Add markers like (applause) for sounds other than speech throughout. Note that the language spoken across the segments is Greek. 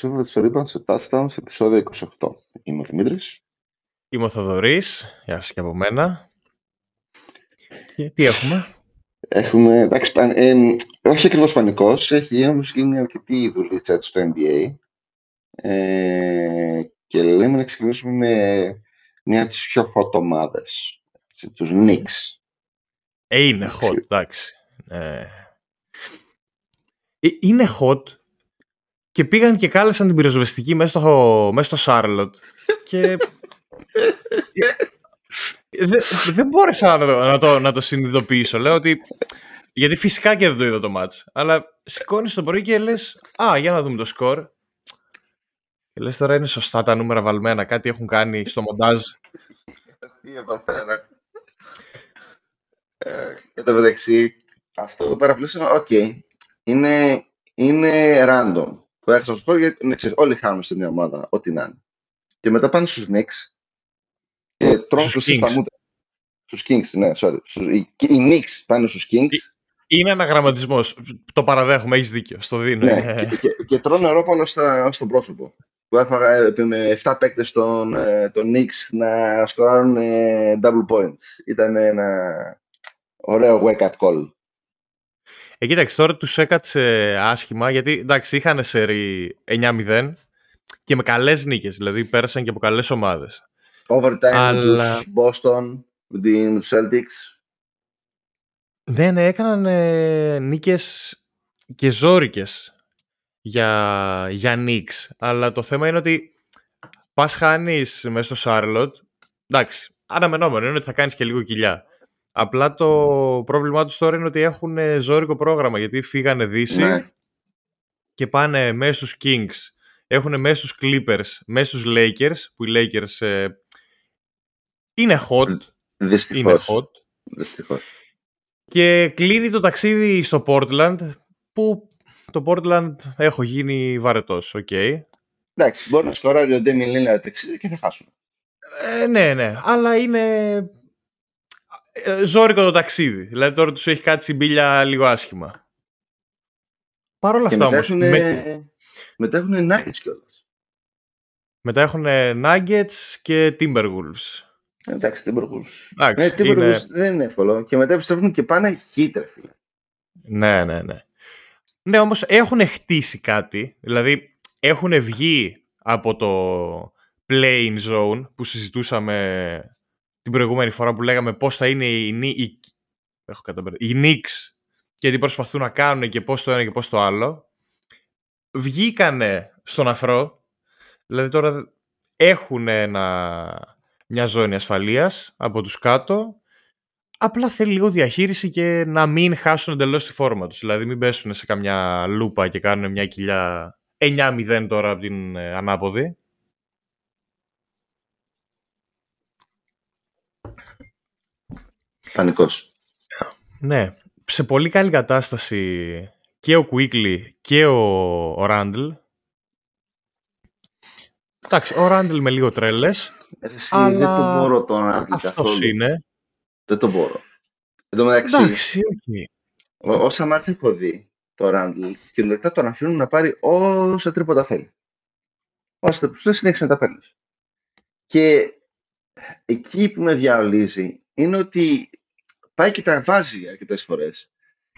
Καλώ ήρθατε στο Rebound σε Touchdown σε επεισόδιο 28. Είμαι ο Δημήτρης. Είμαι ο Θοδωρής. Γεια σας και από μένα. Και τι έχουμε; Έχουμε, εντάξει, ε, όχι ακριβώς πανικός, έχει όμως γίνει αρκετή δουλειά στο NBA. Ε, και λέμε να ξεκινήσουμε με μια από τις πιο hot ομάδες, τους Knicks. Ε, είναι hot, εντάξει. Ε, ε, είναι hot και πήγαν και κάλεσαν την πυροσβεστική μέσα στο, μέσα στο Charlotte και (laughs) δεν, δεν μπόρεσα να το, να, το, να το συνειδητοποιήσω. Λέω ότι. Γιατί φυσικά και δεν το είδα το μάτς. Αλλά σηκώνεις το πρωί και λες: Α, για να δούμε το σκορ. Και λες τώρα είναι σωστά τα νούμερα βαλμένα. Κάτι έχουν κάνει στο μοντάζ. Τι εδώ πέρα. Ε, και το μεταξύ, αυτό εδώ πέρα πλούσιο, οκ. Είναι, είναι random. Το έχασα στο σκορ γιατί ναι, ξέρεις, όλοι χάνουν σε μια ομάδα, ό,τι να είναι. Και μετά πάνε στους Knicks και τρώνε στα μούτρα. Στους Kings, ναι, sorry. Στους, οι, οι Knicks πάνε στους Kings. Είναι αναγραμματισμός. Το παραδέχομαι, έχεις δίκιο. Στο δίνω. Ναι, και, και, και τρώνε νερό πάνω στα, στο πρόσωπο. Που έφαγα ε, με 7 παίκτες των, ε, των Knicks να σκοράρουν ε, double points. Ήταν ένα ωραίο wake-up call. Ε, κοίταξε, τώρα τους έκατσε άσχημα γιατί εντάξει, είχαν σερί 9-0 και με καλές νίκες. Δηλαδή πέρασαν και από καλές ομάδες. Overtime Αλλά... τους Boston, με τους Celtics. Δεν έκαναν ε, νίκες και ζόρικες για, για Knicks. Αλλά το θέμα είναι ότι πας χάνεις μέσα στο Charlotte. Εντάξει, αναμενόμενο είναι ότι θα κάνεις και λίγο κοιλιά. Απλά το πρόβλημά τους τώρα είναι ότι έχουν ζόρικο πρόγραμμα γιατί φύγανε δύση ναι. και πάνε μέσα στους Kings. Έχουν μέσα στους Clippers, μέσα στους Lakers, που οι Lakers ε, είναι hot. Δυστυχώς. Είναι hot. Δυστυχώς. Και κλείνει το ταξίδι στο Portland, που το Portland έχω γίνει βαρετός, ok. Okay. Εντάξει, μπορεί να σκοράρει ο Ντέμι Λίλα ταξίδι και θα χάσουν. Ε, ναι, ναι, αλλά είναι ε, ζώρικο το ταξίδι. Δηλαδή τώρα τους έχει κάτσει η μπίλια λίγο άσχημα. Παρ' όλα αυτά όμως... Με... Μετά έχουν Nuggets κιόλας. Μετά έχουν Nuggets και Timberwolves. Εντάξει, Timberwolves. Εντάξει, ναι, είναι... δεν είναι εύκολο. Και μετά επιστρέφουν και πάνε χύτερ, φίλε. Ναι, ναι, ναι. Ναι, όμως έχουν χτίσει κάτι. Δηλαδή, έχουν βγει από το playing zone που συζητούσαμε την προηγούμενη φορά που λέγαμε πώς θα είναι οι, οι, έχω οι Knicks και τι προσπαθούν να κάνουν και πώς το ένα και πώς το άλλο. Βγήκανε στον αφρό. Δηλαδή τώρα έχουν ένα μια ζώνη ασφαλείας από τους κάτω. Απλά θέλει λίγο διαχείριση και να μην χάσουν εντελώς τη φόρμα τους. Δηλαδή μην πέσουν σε καμιά λούπα και κάνουν μια κοιλιά 9-0 τώρα από την ε, ανάποδη. Πανικός. Ναι. Σε πολύ καλή κατάσταση και ο Quickly και ο, ο Randall. Εντάξει, ο Randall με λίγο τρέλες. Εσύ, Αλλά... δεν το μπορώ το να Αυτός είναι. Δεν το μπορώ. Εν τω μεταξύ, Εντάξει, okay. όσα μάτια έχω δει το Ράντλ, κυριολεκτικά τον αφήνουν να πάρει όσα τρίποτα θέλει. Όσα του λέει συνέχισε να τα παίρνεις. Και εκεί που με διαολίζει είναι ότι πάει και τα βάζει αρκετές φορές.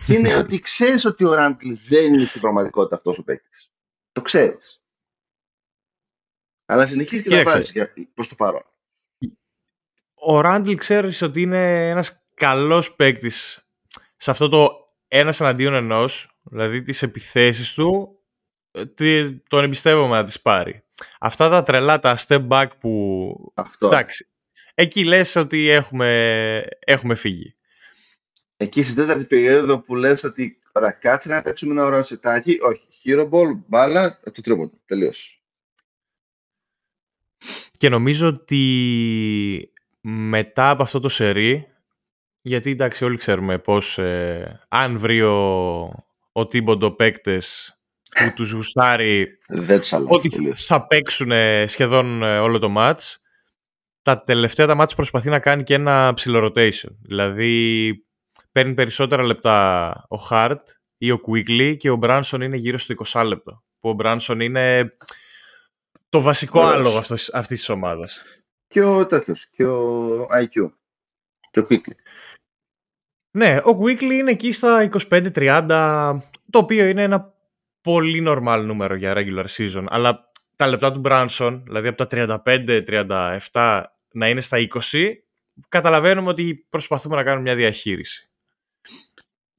Και είναι (laughs) ότι ξέρεις ότι ο Ράντλ δεν είναι στην πραγματικότητα αυτός ο παίκτης. Το ξέρεις. Αλλά συνεχίζει και τα βάζει προς το παρόν. Ο Ράντλ ξέρεις ότι είναι ένας καλός παίκτης σε αυτό το ένας εναντίον ενός, δηλαδή τις επιθέσεις του, ε, τον εμπιστεύομαι να τις πάρει. Αυτά τα τρελά, τα step back που. Αυτό. Εντάξει. Εκεί λες ότι έχουμε, έχουμε φύγει. Εκεί στην τέταρτη περίοδο που λες ότι ωραία, κάτσε να παίξουμε ένα ωραίο σετάκι. Όχι, hero ball, μπάλα, το τρίποντο. Τελείωσε. Και νομίζω ότι μετά από αυτό το σερί, γιατί εντάξει όλοι ξέρουμε πως ε, αν βρει ο, ο Τίμποντο παίκτες που τους γουστάρει ότι θα παίξουν σχεδόν ε, όλο το μάτς, τα τελευταία τα μάτς προσπαθεί να κάνει και ένα ψηλό rotation. Δηλαδή παίρνει περισσότερα λεπτά ο Hart ή ο Quickly και ο Branson είναι γύρω στο 20 λεπτό. που ο Μπράνσον είναι το βασικό Ωραίος. άλογο αυτός, αυτής της ομάδας. Και ο τέτοιος, και ο IQ. Και ο Quickly. Ναι, ο Quickly είναι εκεί στα 25-30, το οποίο είναι ένα πολύ normal νούμερο για regular season, αλλά τα λεπτά του Branson, δηλαδή από τα 35-37 να είναι στα 20, καταλαβαίνουμε ότι προσπαθούμε να κάνουμε μια διαχείριση.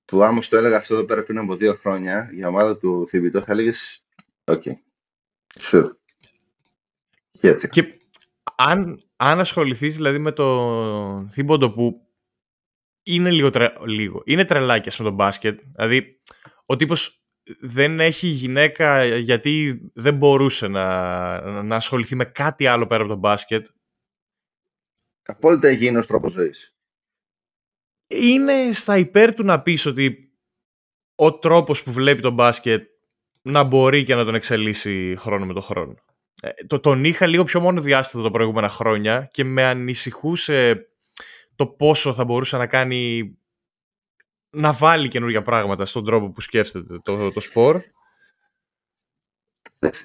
Που άμα σου το έλεγα αυτό εδώ πέρα πριν από δύο χρόνια, η ομάδα του Θηβητό θα έλεγες. Ok. Sure. Και έτσι. Και αν, αν ασχοληθείς δηλαδή με το Thibodeau που είναι λίγο, τρε, λίγο είναι τρελάκιας με τον μπάσκετ, δηλαδή ο τύπος δεν έχει γυναίκα γιατί δεν μπορούσε να, να ασχοληθεί με κάτι άλλο πέρα από τον μπάσκετ. Απόλυτα υγιεινός τρόπος ζωής. Είναι στα υπέρ του να πεις ότι ο τρόπος που βλέπει τον μπάσκετ να μπορεί και να τον εξελίσσει χρόνο με τον χρόνο. Ε, το, τον είχα λίγο πιο μόνο διάστατο τα προηγούμενα χρόνια και με ανησυχούσε το πόσο θα μπορούσε να κάνει να βάλει καινούργια πράγματα στον τρόπο που σκέφτεται το, το σπορ.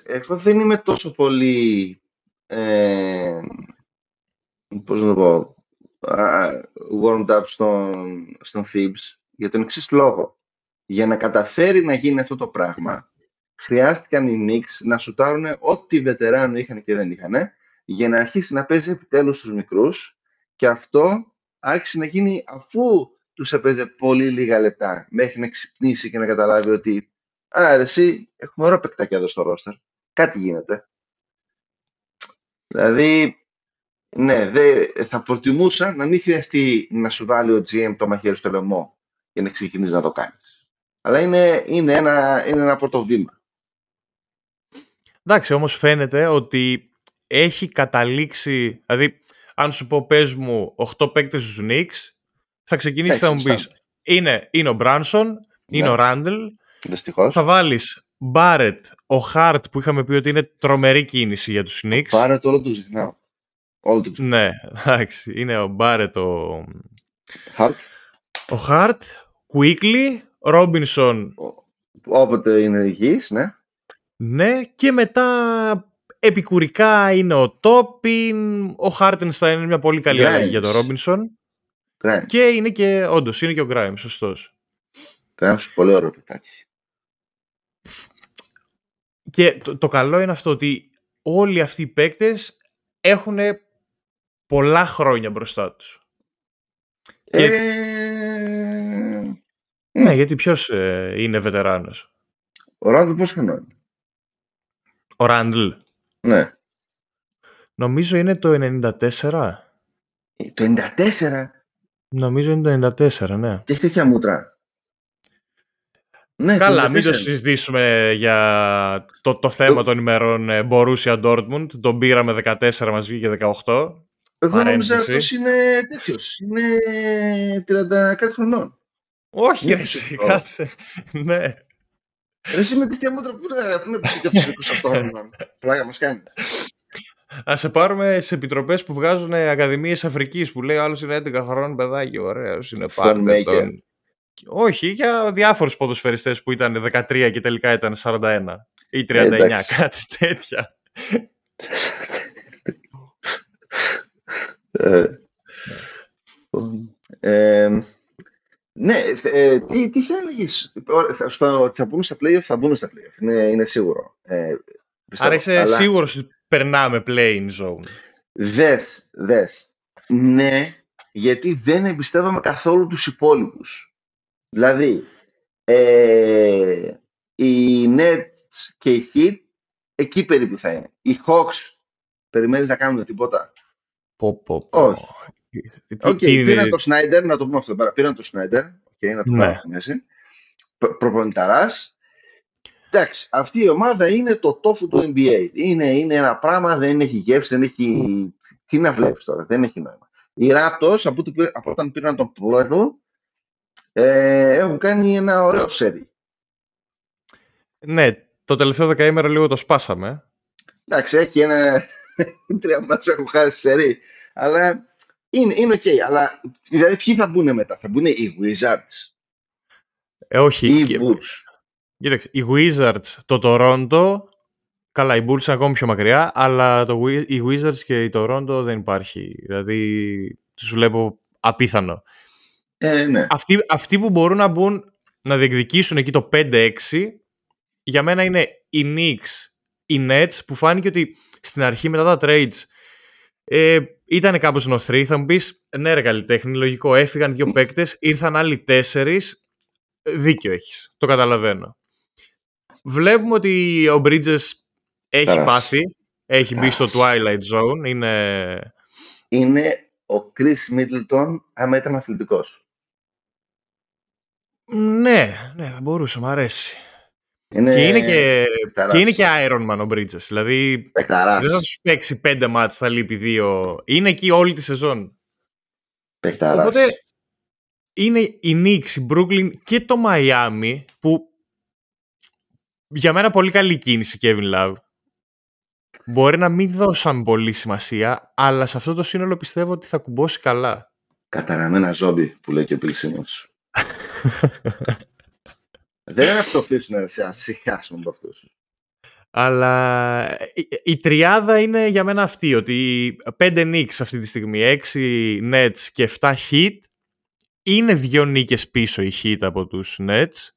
Εγώ δεν είμαι τόσο πολύ ε, πώς να το πω warmed up στον, στον Thebes για τον εξής λόγο. Για να καταφέρει να γίνει αυτό το πράγμα χρειάστηκαν οι Knicks να σουτάρουν ό,τι βετεράνο είχαν και δεν είχαν για να αρχίσει να παίζει επιτέλους στους μικρούς και αυτό άρχισε να γίνει αφού τους έπαιζε πολύ λίγα λεπτά μέχρι να ξυπνήσει και να καταλάβει ότι «Α, ρε, εσύ, έχουμε ωραία παικτάκια εδώ στο ρόστερ. Κάτι γίνεται». Δηλαδή, ναι, δε, θα προτιμούσα να μην χρειαστεί να σου βάλει ο GM το μαχαίρι στο λαιμό για να ξεκινήσεις να το κάνεις. Αλλά είναι, είναι, ένα, είναι ένα πρώτο βήμα. Εντάξει, όμως φαίνεται ότι έχει καταλήξει, δηλαδή αν σου πω πες μου 8 παίκτες στους Knicks, θα ξεκινήσεις θα μου πεις είναι, είναι ο Μπράνσον, είναι Ναι. ο Ράντελ, Δυστυχώς. θα βάλεις Μπάρετ, ο Χάρτ που είχαμε πει ότι είναι τρομερή κίνηση για τους Knicks. Πάρε το όλο το ξεχνάω. Όλο το ξεχνάω. Ναι, εντάξει, είναι ο Μπάρετ, ο, Χαρτ, ο Χάρτ, Quickly, Ρόμπινσον, όποτε είναι υγιής, ναι. ναι, και μετά επικουρικά είναι ο Τόπιν, ο Χάρτενστάιν είναι μια πολύ καλή Grimes. αλλαγή για τον Ρόμπινσον Grimes. και είναι και, όντως, είναι και ο Γκράιμ, σωστός. Grimes, πολύ ωραίο παικτάκι. Και το, το καλό είναι αυτό ότι όλοι αυτοί οι παίκτες έχουν πολλά χρόνια μπροστά τους. Και- Ε, Ναι, γιατί ποιος ε, είναι βετεράνος; ο Ράντλ πόσο χρόνο είναι. Ο Ράντλ. Ναι. Νομίζω είναι το 94. Ε, Το 94 Νομίζω είναι το 94, ναι. και έχει τέτοια μούτρα. Ναι, Καλά, 94. μην το συζητήσουμε για το, το θέμα Το- των ημερών ε, Borussia Dortmund. Τον πήραμε 14, μας βγήκε 18. Εγώ νόμιζα παρένθεση. αυτός είναι τέτοιος. Είναι 30 κάτι χρονών. Όχι, Ναι, ρε, εσύ, σωστό. κάτσε. ναι. Ρε, Εσύ με τέτοια μούτρα που είναι, πού είναι που είσαι και αυτός 28 χρονών. Πλάκα μας κάνει. Α σε πάρουμε σε επιτροπές που βγάζουν Ακαδημίες Αφρικής που λέει άλλος είναι 11 χρόνων παιδάκι. Ωραίο είναι Στον πάρτε Maker. τον. Όχι, για διάφορους ποδοσφαιριστές που ήταν 13 και τελικά ήταν 41 ή 39, εντάξει. κάτι τέτοια. Ε, ε, ναι, ε, τι, τι θα έλεγες, Ωραία, θα- στο, θα μπούμε στα playoff, θα μπούμε στα playoff, είναι, είναι σίγουρο. Ε, πιστεύω. Άρα είσαι Αλλά σίγουρος ότι περνάμε playing zone. Δες, δες. Ναι, γιατί δεν εμπιστεύαμε καθόλου τους υπόλοιπους. Δηλαδή, ε, οι Nets και οι Heat εκεί περίπου θα είναι. Οι Hawks περιμένεις να κάνουν τίποτα; Πω, πω, πω. Όχι. Τι- Οκ, τι- πήραν το Snyder, να το πούμε αυτό πέρα. Πήραν το Snyder, okay, να το Ναι. βάλω στη μέση. Προ- Προπονηταράς. Εντάξει, αυτή η ομάδα είναι το τόφου του NBA. Είναι, είναι ένα πράγμα, δεν έχει γεύση, δεν έχει... Τι να βλέπεις τώρα, δεν έχει νόημα. Οι Raptors, από, το, από όταν πήραν τον Poeltl, ε, έχουν κάνει ένα ωραίο σερί. Ναι, το τελευταίο δεκαήμερο λίγο το σπάσαμε. Εντάξει, έχει ένα... (laughs) Τρία ματσάκια έχουν χάσει σερί. Αλλά είναι, είναι οκ. Αλλά δηλαδή ποιοι θα μπουν μετά. Θα μπουν οι Wizards, Ε, όχι. οι και- Bulls; Κοίταξε, οι Wizards, το Toronto, καλά, οι Bulls είναι ακόμη πιο μακριά, αλλά το, οι Wizards και η Toronto δεν υπάρχει. Δηλαδή, τους βλέπω απίθανο. Ε, ναι. Αυτοί, αυτοί που μπορούν να μπουν να διεκδικήσουν εκεί το 5-6, για μένα είναι οι Knicks, οι Nets, που φάνηκε ότι στην αρχή μετά τα trades ε, ήταν κάπως νοθροί. Θα μου πεις, ναι ρε καλλιτέχνη, λογικό, έφυγαν δύο παίκτες, ήρθαν άλλοι τέσσερις, δίκιο έχεις, το καταλαβαίνω. Βλέπουμε ότι ο Bridges έχει Περάσει. πάθει, έχει μπει στο Περάσει. Twilight Zone, είναι... Είναι ο Chris Middleton άμα ήταν αθλητικός. Ναι, ναι, θα μπορούσε, μου αρέσει. Είναι, Και είναι και, παικταράς. και είναι και Iron Man ο Bridges. Δηλαδή Παικταράς. δεν θα του παίξει πέντε μάτς, θα λείπει δύο. Είναι εκεί όλη τη σεζόν. Παικταράς. Οπότε είναι η Knicks, η Brooklyn και το Miami που για μένα πολύ καλή κίνηση Kevin Love. Μπορεί να μην δώσαν πολύ σημασία, αλλά σε αυτό το σύνολο πιστεύω ότι θα κουμπώσει καλά. Καταραμένα ζόμπι που λέει και ο Bill Simmons. (laughs) Δεν είναι αυτό να σε ασυχάσουν από αυτούς. Αλλά η, η τριάδα είναι για μένα αυτή, ότι 5 Knicks αυτή τη στιγμή, 6 Nets και 7 Heat. Είναι δύο νίκες πίσω η Heat από τους Nets.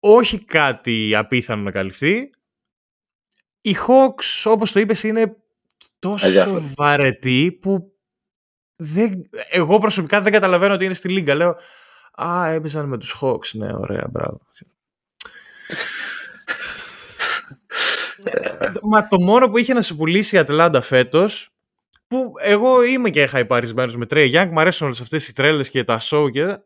Όχι κάτι απίθανο να καλυφθεί. Οι Hawks, όπως το είπες, είναι τόσο Αδιάφοροι. βαρετοί που δεν, εγώ προσωπικά δεν καταλαβαίνω ότι είναι στη Λίγκα. Λέω, α, έπαιζαν με τους Hawks. Ναι, ωραία, μπράβο. Ε, Μα το μόνο που είχε να σε πουλήσει η Ατλάντα φέτος, που εγώ είμαι και χαϊπαρισμένος με Trey Young, μου αρέσουν όλες αυτές οι τρέλες και τα show και.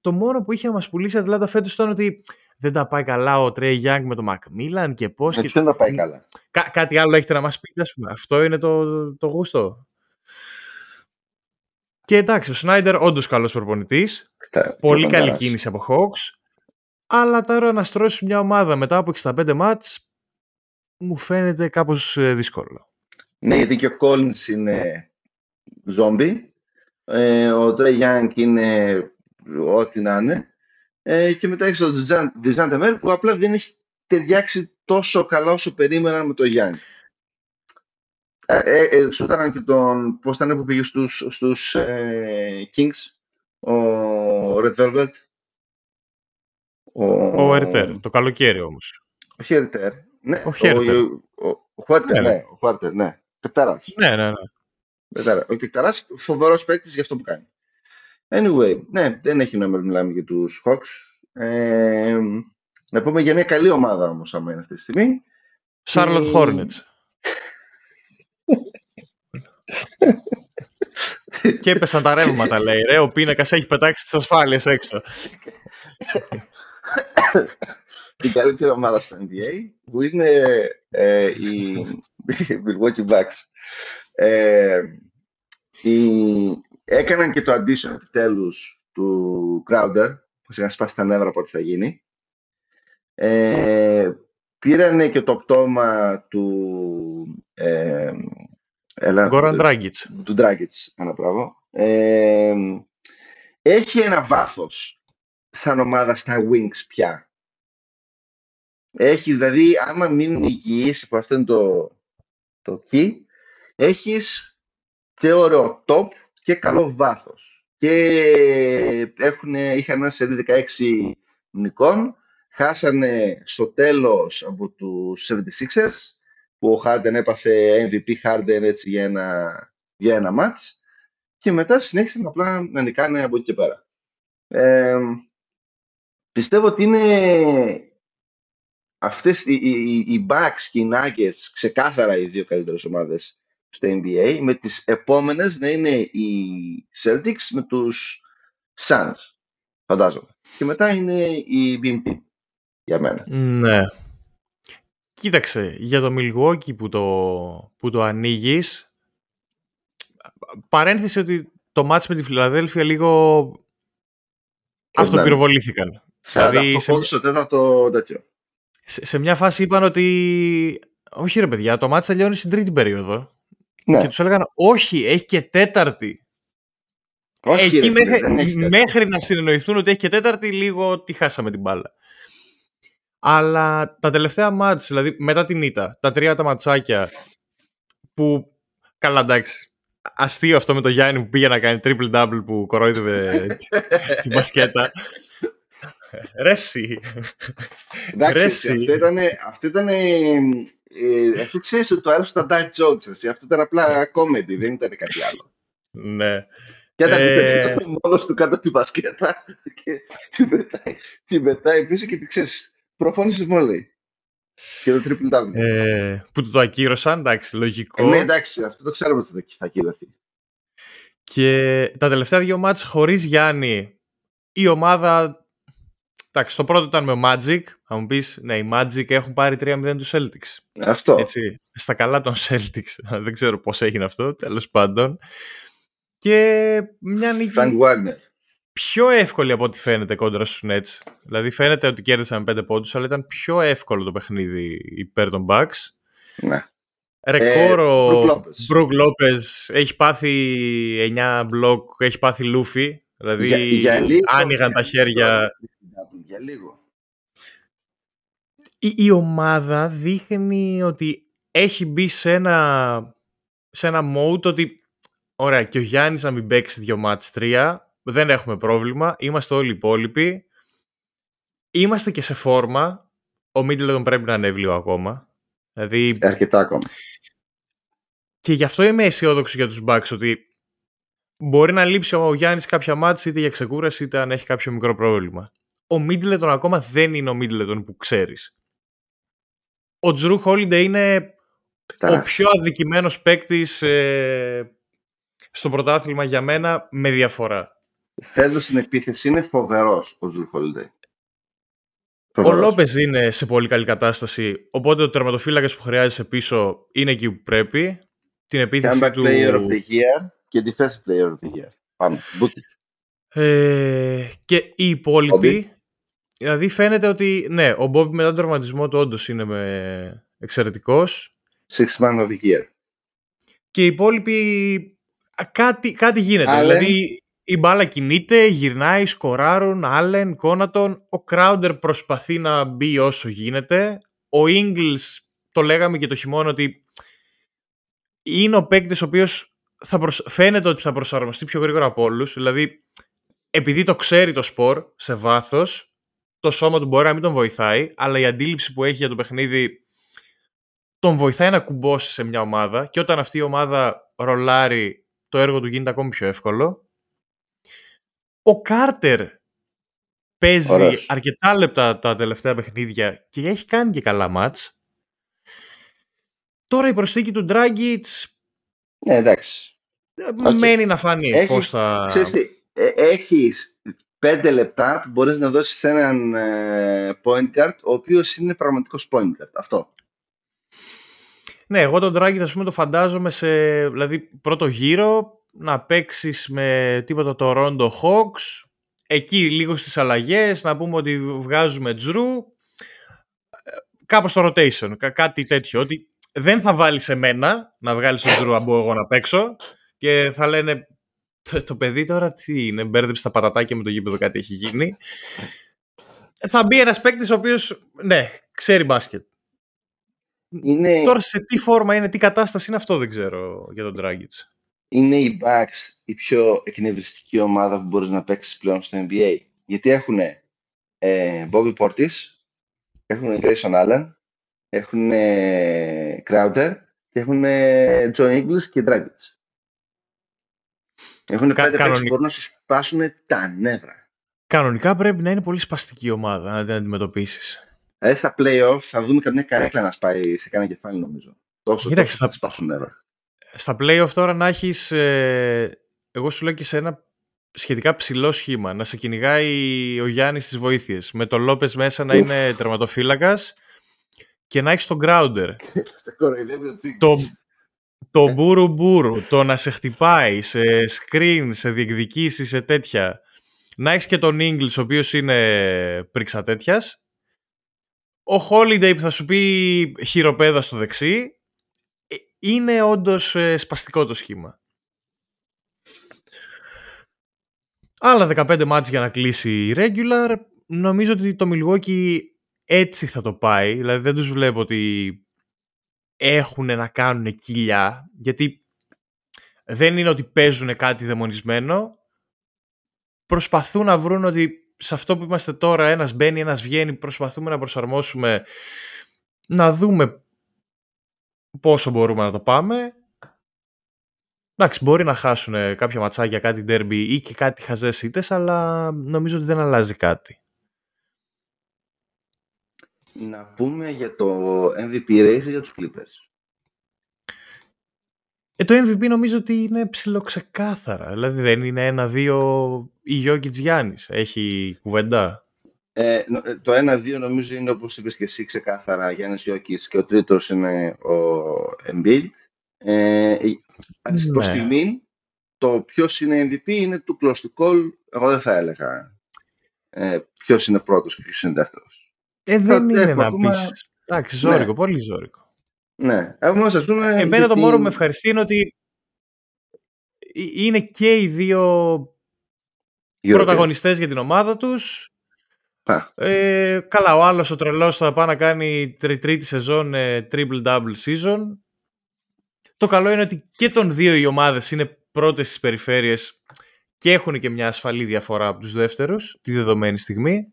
Το μόνο που είχε να μας πουλήσει η Ατλάντα φέτος ήταν ότι δεν τα πάει καλά ο Trey Young με τον McMillan και πώς. Με Και... ποιον θα πάει καλά; Κά- κάτι άλλο έχετε να μας πείτε, ας πούμε. Αυτό είναι το, το γούστο. Και εντάξει, ο Σνάιντερ όντως καλός προπονητής. Κα- Πολύ και ο καλή Πανταράς. κίνηση από Hawks. Αλλά τώρα να στρώσεις μια ομάδα μετά από 65 μάτς μου φαίνεται κάπως ε, δύσκολο. Ναι, γιατί και ο Collins είναι ζόμπι. Ε, ο Trey Young είναι ό,τι να είναι. Ε, και μετά έχεις τον Διζάντε Μέρ που απλά δεν έχει ταιριάξει τόσο καλά όσο περίμεναν με τον Young. Ε, ε, ε, σου έκαναν και τον. Πώς ήταν που πήγε στους, στους ε, Kings, ο Red Velvet. Ο Ερτέρ, το καλοκαίρι όμως. Ο Χέρτερ. Ναι, Ο Χέρτερ. Ο, ο, ο Χουέρτερ, Ναι, ναι. Ο Χουέρτερ, ναι. Πεκταράς. Ναι, ναι, ναι. Πεκταρά. Ο Πεκταράς φοβερός παίκτης για αυτό που κάνει. Anyway, ναι, δεν έχει νόημα να μιλάμε για τους Hawks. Ε, να πούμε για μια καλή ομάδα όμως, άμα είναι αυτή τη στιγμή. Charlotte Ε, Hornets. Και έπεσαν τα ρεύματα, λέει. Ρε, ο πίνακας έχει πετάξει τις ασφάλειες έξω. την καλύτερη ομάδα στο NBA, που είναι ε, οι Milwaukee Bucks. Ε, οι- έκαναν και το addition επιτέλους του Crowder, που σιγά σπάσει τα νεύρα από ό,τι θα γίνει. Ε, πήρανε και το πτώμα του ε, έλα, Γκόραν Dragic. του Dragic, ένα μπράβο. Ε, έχει ένα βάθος σαν ομάδα στα Wings πια. Έχεις δηλαδή, άμα μείνουν υγιείς, που αυτό είναι το, το key, έχεις και ωραίο top και καλό βάθος. Και έχουν, είχαν ένα σερί 16 νικών, χάσανε στο τέλος από τους 76ers, που ο Harden έπαθε MVP Harden έτσι για ένα, για ένα match και μετά συνέχισαν απλά να νικάνε από εκεί και πέρα. Ε, πιστεύω ότι είναι αυτές οι, οι, οι Bucks και οι Nuggets ξεκάθαρα οι δύο καλύτερες ομάδες στο NBA με τις επόμενες να είναι οι Celtics με τους Suns φαντάζομαι και μετά είναι η BMT για μένα Ναι. Κοίταξε, για το Milwaukee που το, που το ανοίγεις. Παρένθεση ότι το μάτς με τη Φιλαδέλφια λίγο αυτοπυροβολήθηκαν. 48 Δηλαδή, σε- πόντους στο τέταρτο τέτοιο Σε, σε μια φάση είπαν ότι όχι ρε παιδιά, το μάτς τελειώνει στην τρίτη περίοδο. ναι, Και τους έλεγαν όχι, έχει και τέταρτη. όχι Εκεί ρε, φίλε, μέχρι, δεν έχει τέταρτο. μέχρι να συνεννοηθούν ότι έχει και τέταρτη, λίγο τη χάσαμε την μπάλα. Αλλά τα τελευταία μάτς, δηλαδή μετά την ήττα, τα τρία τα ματσάκια που καλά εντάξει, αστείο αυτό με το Γιάννη που πήγε να κάνει triple double που κορόιδευε (laughs) την μπασκέτα. Ρέσι. Εντάξει, αυτό ήταν, αυτό ήταν ε, αυτό ξέρεις ότι το άλλο τα dark jokes, εσύ. αυτό ήταν απλά comedy, δεν ήταν κάτι άλλο. Ναι. Και ήταν ε... μόνος του κάτω την μπασκέτα και την πετάει, την πετάει πίσω και τι ξέρεις, προφώνησε βόλεϊ. Και το triple double. Ε, που το, το ακύρωσαν, εντάξει, λογικό. Ε, ναι, εντάξει, αυτό το ξέρουμε ότι θα ακυρωθεί. Και τα τελευταία δύο μάτς χωρίς Γιάννη, η ομάδα Εντάξει, το πρώτο ήταν με ο Magic. Θα μου πεις, ναι, οι Magic έχουν πάρει 3-0 τους Celtics. Αυτό. Έτσι, στα καλά των Celtics. (laughs) Δεν ξέρω πώς έγινε αυτό, τέλος πάντων. Και μια νίκη. Frank Wagner. Πιο εύκολη από ό,τι φαίνεται κόντρα στους Nets. Δηλαδή φαίνεται ότι κέρδισαν με 5 πόντους, αλλά ήταν πιο εύκολο το παιχνίδι υπέρ των Bucks. Ναι. Ρεκόρ ε, ο Μπρουκ Λόπες έχει πάθει 9 μπλοκ, έχει πάθει λούφι. Δηλαδή για, για λίγο, άνοιγαν τα χέρια για λίγο. Η, η ομάδα δείχνει ότι έχει μπει σε ένα, σε ένα mode ότι ωραία και ο Γιάννης να μην παίξει δύο μάτς τρία δεν έχουμε πρόβλημα, είμαστε όλοι υπόλοιποι. Είμαστε και σε φόρμα. Ο Μίτλετον πρέπει να ανέβει λίγο ακόμα. Δηλαδή... αρκετά ακόμα. και γι' αυτό είμαι αισιόδοξος για τους Bucks ότι μπορεί να λείψει ο Γιάννης κάποια μάτς είτε για ξεκούραση είτε αν έχει κάποιο μικρό πρόβλημα. Ο Μίτλετον ακόμα δεν είναι ο Μίτλετον που ξέρεις. Ο Τζρου Χόλιντε είναι ο πιο αδικημένος παίκτης ε, στο πρωτάθλημα για μένα με διαφορά. Φέτος στην επίθεση είναι φοβερός ο Τζρου Χόλιντε. Ο Λόπez είναι σε πολύ καλή κατάσταση, οπότε ο τερματοφύλακας που χρειάζεσαι πίσω είναι εκεί που πρέπει. Την επίθεση του... player of the year και defensive player of the year. Πάμε, ε, και οι υπόλοιποι Δηλαδή φαίνεται ότι ναι, ο Μπόμπι μετά τον τραυματισμό του όντως είναι με... εξαιρετικός. Six man of the year. Και οι υπόλοιποι κάτι, κάτι γίνεται. Δηλαδή η μπάλα κινείται, γυρνάει, σκοράρουν, Άλεν, Κόνατον. Ο Κράουντερ προσπαθεί να μπει όσο γίνεται. Ο Ingles, το λέγαμε και το χειμώνα ότι είναι ο παίκτης ο οποίος φαίνεται ότι θα προσαρμοστεί πιο γρήγορα από όλους. Δηλαδή, επειδή το ξέρει το σπορ σε βάθος, το σώμα του μπορεί να μην τον βοηθάει, αλλά η αντίληψη που έχει για το παιχνίδι τον βοηθάει να κουμπώσει σε μια ομάδα και όταν αυτή η ομάδα ρολάρει το έργο του γίνεται ακόμη πιο εύκολο. Ο Κάρτερ παίζει αρκετά λεπτά τα τελευταία παιχνίδια και έχει κάνει και καλά μάτς. Τώρα η προσθήκη του Ντράγκητς ναι, εντάξει. μένει να φανεί έχει, πώς θα... Ξέρεις ε, έχεις πέντε λεπτά που μπορείς να δώσεις έναν ε, point guard ο οποίος είναι πραγματικός point guard. Αυτό. Ναι, εγώ τον Dragic ας πούμε το φαντάζομαι σε δηλαδή, πρώτο γύρο να παίξεις με τίποτα το Rondo Hawks εκεί λίγο στις αλλαγές να πούμε ότι βγάζουμε Τζρου κάπως στο rotation, κάτι τέτοιο ότι δεν θα βάλεις σε μένα να βγάλεις τον Τζρου αν εγώ να παίξω και θα λένε το, το παιδί τώρα τι είναι, μπέρδεψε τα πατατάκια με το γήπεδο, κάτι έχει γίνει. Θα μπει ένας παίκτης ο οποίος, ναι, ξέρει μπάσκετ. Είναι... Τώρα σε τι φόρμα είναι, τι κατάσταση είναι αυτό δεν ξέρω για τον Dragic. Είναι οι Bucks η πιο εκνευριστική ομάδα που μπορείς να παίξεις πλέον στο NBA. Γιατί έχουν ε, Bobby Portis, έχουν Grayson Allen, έχουν Crowder και έχουν Joe Ingles και Dragic. Έχουν Κα, πέντε κανονικ... που μπορούν να σου σπάσουν τα νεύρα. Κανονικά πρέπει να είναι πολύ σπαστική ομάδα να την αντιμετωπίσεις. Δηλαδή στα playoff θα δούμε καμιά καρέκλα να σπάει σε κανένα κεφάλι νομίζω. Τόσο, Κοίταξε, τόσο θα σπάσουν νεύρα. Στα playoff τώρα να έχεις. Ε, εγώ σου λέω και σε ένα σχετικά ψηλό σχήμα. Να σε κυνηγάει ο Γιάννης στι βοήθειες. Με τον Λόπες μέσα να είναι τερματοφύλακας και να έχεις τον Grounder. το, το μπούρου μπούρου, το να σε χτυπάει σε screen, σε διεκδικήσεις, σε τέτοια. Να έχεις και τον English, ο οποίος είναι πρίξα τέτοιας. Ο Holiday που θα σου πει χειροπέδα στο δεξί. Ε, είναι όντως ε, σπαστικό το σχήμα. Άλλα 15 μάτς για να κλείσει η regular. Νομίζω ότι το Milwaukee έτσι θα το πάει. Δηλαδή δεν τους βλέπω ότι έχουν να κάνουν κοιλιά, γιατί δεν είναι ότι παίζουν κάτι δαιμονισμένο. Προσπαθούν να βρουν ότι σε αυτό που είμαστε τώρα, ένας μπαίνει, ένας βγαίνει, προσπαθούμε να προσαρμόσουμε, να δούμε πόσο μπορούμε να το πάμε. Εντάξει, μπορεί να χάσουν κάποια ματσάκια, κάτι ντέρμπι ή και κάτι χαζές ήττες, αλλά νομίζω ότι δεν αλλάζει κάτι. Να πούμε για το MVP race για τους Clippers. Ε, το MVP νομίζω ότι είναι ψηλοξεκάθαρα. Δηλαδή δεν είναι ένα-δύο η Γιώργιτς Γιάννης. Έχει κουβέντα; Ε, ε το ένα-δύο νομίζω είναι όπως είπες και εσύ ξεκάθαρα Γιάννης Γιώκης και ο τρίτος είναι ο Embiid. Ε, ναι. Προς στιγμή το ποιος είναι MVP είναι του close call. Εγώ δεν θα έλεγα ε, ποιος είναι πρώτος και ποιος είναι δεύτερος. Ε, δεν είναι να πεις. Εντάξει, ζώρικο, ναι. πολύ ζώρικο. Ναι, έχουμε ας πούμε... Εμένα γιατί... το μόνο που με ευχαριστεί είναι ότι είναι και οι δύο πρωταγωνιστές για την ομάδα τους. Ε, καλά, ο άλλος ο τρελός θα πάει να κάνει τρίτη σεζόν ε, triple-double season. Το καλό είναι ότι και των δύο οι ομάδες είναι πρώτες στις περιφέρειες και έχουν και μια ασφαλή διαφορά από τους δεύτερους τη δεδομένη στιγμή.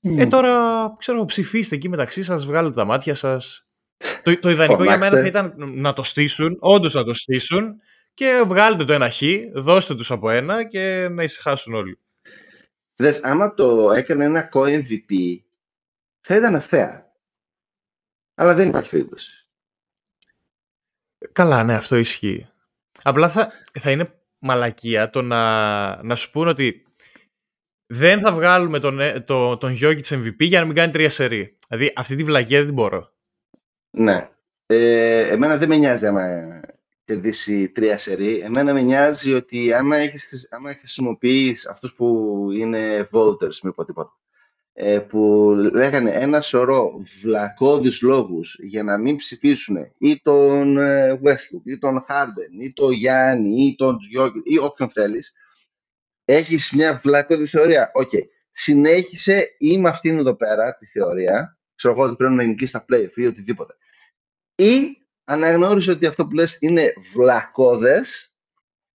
Ε, τώρα, ξέρω, ψηφίστε εκεί μεταξύ σας, βγάλετε τα μάτια σας. Το, το ιδανικό για μένα θα ήταν να το στήσουν, όντως να το στήσουν και βγάλετε το ένα χ, δώστε τους από ένα και να ησυχάσουν όλοι. Δες, άμα το έκανε ένα co-MVP, θα ήταν αυθέα. Αλλά δεν υπάρχει περίπτωση. Καλά, ναι, αυτό ισχύει. Απλά θα, θα είναι μαλακία το να, να σου πούνε ότι δεν θα βγάλουμε τον, ε, το, τον Γιώργη MVP για να μην κάνει τρία σερή. Δηλαδή αυτή τη βλαγία δεν μπορώ. Ναι. Ε, εμένα δεν με νοιάζει άμα κερδίσει τρία σερή. Εμένα με νοιάζει ότι άμα, έχεις, άμα χρησιμοποιείς αυτούς που είναι voters, μη πω τίποτα, ε, που λέγανε ένα σωρό βλακώδεις λόγους για να μην ψηφίσουν ή τον ε, Westbrook ή τον Harden ή τον Γιάννη ή τον Γιώργη ή όποιον θέλεις, έχεις μια βλακώδη θεωρία. Ok. Okay. Συνέχισε ή με αυτήν εδώ πέρα τη θεωρία, ξέρω εγώ ότι πρέπει να νικήσει στα play ή οτιδήποτε ή αναγνώρισε ότι αυτό που λες είναι βλακώδες,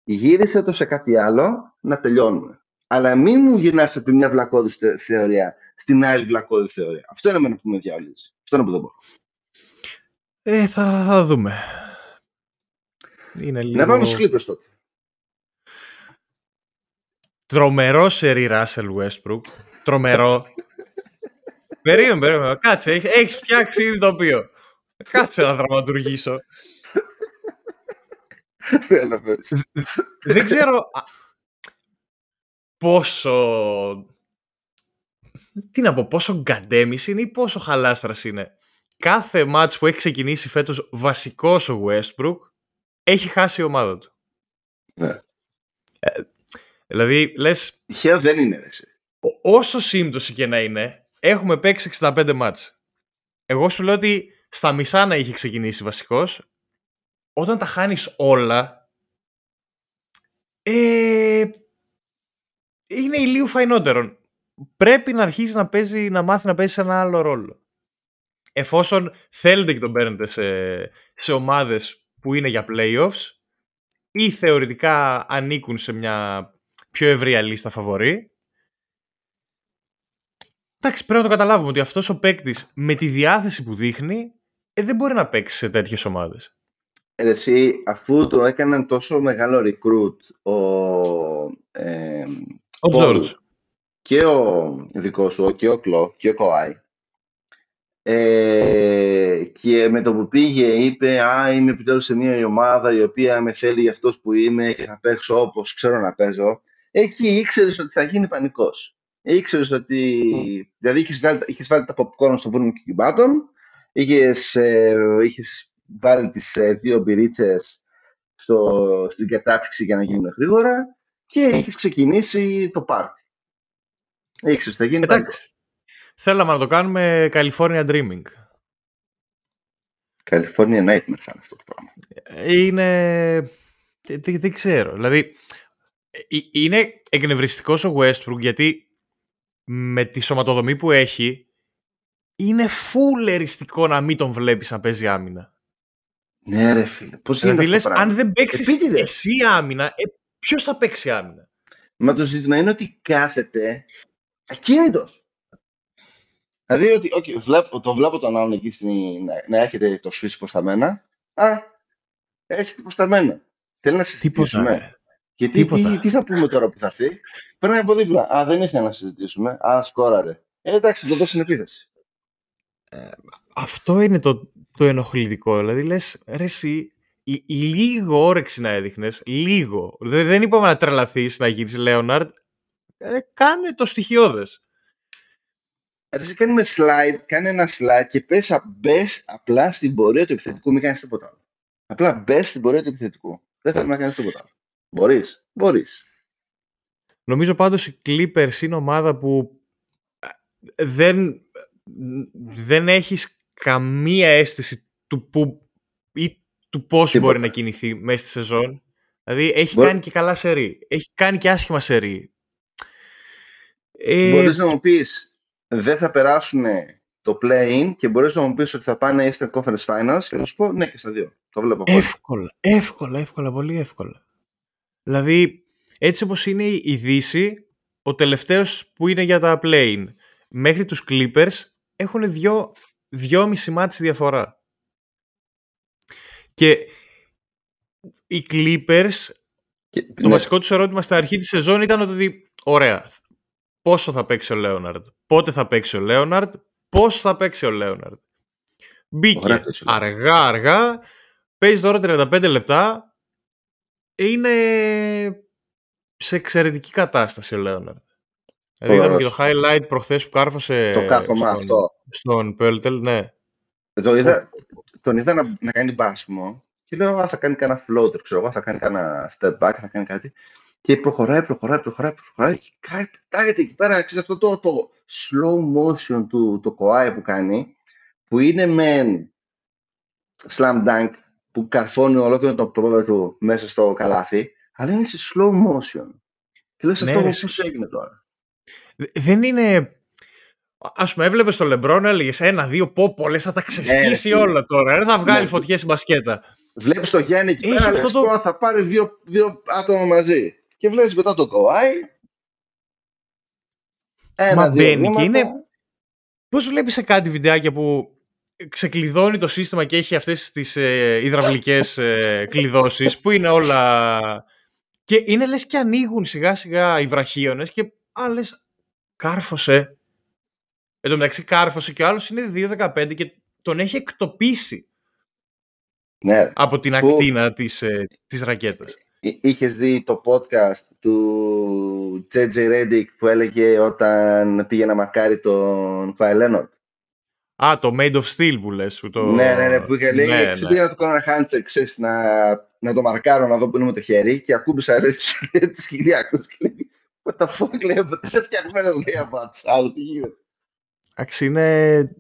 γύρισε το σε κάτι άλλο, να τελειώνουμε. Αλλά μην μου γυρνάς από μια βλακώδη θεωρία στην άλλη βλακώδη θεωρία. Αυτό είναι εμένα που με διαολίζει. Αυτό είναι που δεν μπορώ. Ε, θα δούμε. Είναι λίγο... Να πάμε στους κλίπες τότε. Τρομερό σερί Ράσελ Westbrook. Τρομερό. (laughs) περίμενε, περίμενε. Κάτσε, έχεις φτιάξει ήδη το οποίο. Κάτσε να δραματουργήσω. Δεν ξέρω πόσο... Τι να πω, πόσο γκαντέμις είναι ή πόσο χαλάστρας είναι. Κάθε μάτς που έχει ξεκινήσει φέτος βασικός ο Westbrook έχει χάσει η ομάδα του. Ναι. Ε, δηλαδή, λες... Τυχαίο δεν είναι, εσύ. Όσο σύμπτωση και να είναι, έχουμε παίξει 65 μάτς. Εγώ σου λέω ότι στα μισά να είχε ξεκινήσει βασικός, όταν τα χάνεις όλα, ε, είναι ηλίου φαϊνότερον. Πρέπει να αρχίσει να, παίζει, να μάθει να παίζει σε ένα άλλο ρόλο. Εφόσον θέλετε και τον παίρνετε σε, σε ομάδες που είναι για playoffs ή θεωρητικά ανήκουν σε μια πιο ευρία λίστα φαβορή, Εντάξει, πρέπει να το καταλάβουμε ότι αυτός ο παίκτης με τη διάθεση που δείχνει ε, δεν μπορεί να παίξει σε τέτοιες ομάδες. Ε, εσύ, αφού το έκαναν τόσο μεγάλο recruit ο, ε, ο George. και ο δικός σου, και ο Κλό και ο Κοάι, ε, και με το που πήγε είπε «Α, είμαι επιτέλους σε μια ομάδα η οποία με θέλει για αυτός που είμαι και θα παίξω όπως ξέρω να παίζω», εκεί ήξερες ότι θα γίνει πανικός. Ήξερες ότι... Δηλαδή είχες βάλει, βάλει τα popcorn στο βούνο και κυμπάτων είχες, ε, είχες βάλει τις ε, δύο μπυρίτσες στο, στην κατάφυξη για να γίνουν γρήγορα και είχες ξεκινήσει το πάρτι. Ήξερες, θα γίνει Εντάξει. Θέλαμε να το κάνουμε California Dreaming. California Nightmare θα είναι αυτό το πράγμα. Είναι... Δεν, δεν ξέρω. Δηλαδή, ε, είναι εκνευριστικός ο Westbrook γιατί με τη σωματοδομή που έχει είναι φουλεριστικό να μην τον βλέπεις να παίζει άμυνα. Ναι ρε φίλε, πώς Δηλαδή γίνεται αυτό λες, το αν πράγμα; δεν παίξεις Επίτηδες. εσύ άμυνα, ε, ποιος θα παίξει άμυνα; Μα το ζήτημα είναι ότι κάθεται ακίνητος. Δηλαδή ότι okay, βλέπω, το βλέπω τον άλλον εκεί στην, να, να έχετε το switch προς τα μένα. Α, έχετε προς τα μένα. Θέλει να Τίποτα. συζητήσουμε. ρε. Και τι, Τίποτα. τι, τι θα πούμε τώρα που θα έρθει; Παίρνει από δίπλα. Α, δεν ήθελα να συζητήσουμε. Α, σκόραρε. Ε, εντάξει, θα το δώσω στην επίθεση. Αυτό είναι το, το ενοχλητικό. Δηλαδή λες, ρε εσύ, λ- λίγο όρεξη να έδειχνες, λίγο. Δεν, δεν είπαμε να τρελαθείς να γίνεις Λέοναρντ. Ε, κάνε το στοιχειώδες. Έτσι κάνουμε slide, κάνε ένα slide και πες α- μπες απλά στην πορεία του επιθετικού, μην κάνεις τίποτα άλλο. Απλά μπες στην πορεία του επιθετικού. Δεν θέλουμε να κάνεις τίποτα άλλο. Μπορείς, μπορείς. Νομίζω πάντως οι Clippers είναι ομάδα που ε, δεν, δεν έχεις καμία αίσθηση του που ή του πώς Τίποτα. μπορεί να κινηθεί μέσα στη σεζόν. Δηλαδή έχει Μπορεί- κάνει και καλά σερί. Έχει κάνει και άσχημα σερί. Ε, Μπορείς να μου πεις δεν θα περάσουν το play-in και μπορείς να μου πεις ότι θα πάνε Eastern Conference Finals και θα σου πω ναι και στα δύο. Το βλέπω πολύ. Εύκολα, εύκολα, εύκολα, πολύ εύκολα. Δηλαδή, έτσι όπως είναι η Δύση, ο τελευταίος που είναι για τα play μέχρι τους Clippers έχουν δυο, δυόμιση μάτς διαφορά. Και οι Clippers, Και- το ναι, βασικό τους ερώτημα στην αρχή της σεζόν ήταν ότι, ωραία, πόσο θα παίξει ο Λέοναρντ, πότε θα παίξει ο Λέοναρντ, πώς θα παίξει ο Λέοναρντ. Μπήκε Ωραία αυτό, έτσι, αργά αργά, παίζει τώρα 35 λεπτά, είναι σε εξαιρετική κατάσταση ο Λέοναρντ. Δηλαδή είδαμε και το highlight προχθές που κάρφωσε το κάθομα στον, αυτό. στον Πέλτελ, ναι. Το είδα, τον είδα να, να κάνει μπάσιμο και λέω α, θα κάνει κανένα floater, ξέρω εγώ, θα κάνει κανένα step back, θα κάνει κάτι. Και προχωράει, προχωράει, προχωράει, προχωράει και κάτι πετάγεται εκεί πέρα, ξέρεις αυτό το, το slow motion του το Kawhi που κάνει, που είναι με slam dunk που καρφώνει ολόκληρο το πόδι του μέσα στο καλάθι, αλλά είναι σε slow motion. Και λες Ναι, αυτό ρε, πώς έγινε τώρα; Δεν είναι... Α πούμε, έβλεπες το Λεμπρόν, έλεγες ένα-δύο πόπο, λες θα τα ξεσκίσει Ναι, ρε, όλα τώρα. Δεν θα βγάλει Ναι. φωτιές η μπασκέτα. Βλέπεις το Γιάννη εκεί Έχει πέρα, αυτό λες το- το... θα πάρει δύο, δύο άτομα μαζί. Και βλέπεις μετά το Kawhi, ένα, Μα δύο μπαίνει και βήματα. είναι- Πώς βλέπεις σε κάτι βιντεάκια που ξεκλειδώνει το σύστημα και έχει αυτές τις ε, υδραυλικές ε, κλειδώσεις που είναι όλα. Και είναι λες και ανοίγουν σιγά σιγά οι βραχίονε και α λες, κάρφωσε. Εν τω μεταξύ κάρφωσε και ο άλλος είναι 2,15 και τον έχει εκτοπίσει Ναι, ρε. από την Που- ακτίνα της, ε, της ρακέτας. Εί- Είχες δει το podcast του JJ Redick που έλεγε όταν πήγε να μαρκάρει τον Kawhi Leonard; Α, το Made of Steel που λες. Που το... Ναι, ναι, ναι, που είχε λέει, Ναι, ναι, ναι. πήγα να του κάνω ένα handshake, ξέρεις, να, να το μαρκάρω, να δω που είναι με το χέρι και ακούμπησα ρε, τους χιλιάκους και λέει, what the fuck, λέει, από τι σε φτιαγμένο, λέει, από ατσάλ, τι γίνεται. Εντάξει, είναι...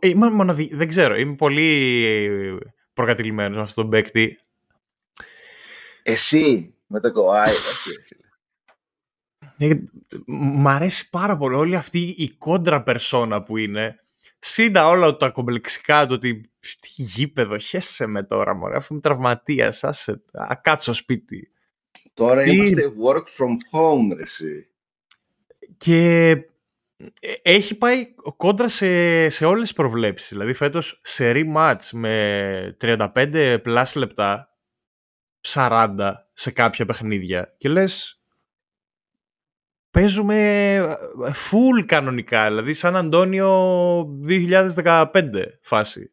Είμαι μοναδι... Δεν ξέρω, είμαι πολύ προκατηλημένος με αυτόν τον παίκτη. Εσύ, με το Kawhi, όχι, ρε, φίλε. Ε, Μ' αρέσει πάρα πολύ όλη αυτή η κόντρα περσόνα που είναι. Συν όλα τα κομπλεξικά του ότι τι γήπεδο, χέσε με τώρα μωρέ, αφού είμαι τραυματίας, άσε, α, κάτσω σπίτι. Τώρα Τι- είμαστε work from home, ρε, εσύ. Και ε, έχει πάει κόντρα σε, σε όλες τις προβλέψεις. Δηλαδή φέτος σε rematch με 35 plus λεπτά, 40 σε κάποια παιχνίδια και λες παίζουμε ε, full κανονικά, δηλαδή σαν Αντώνιο 2015 φάση.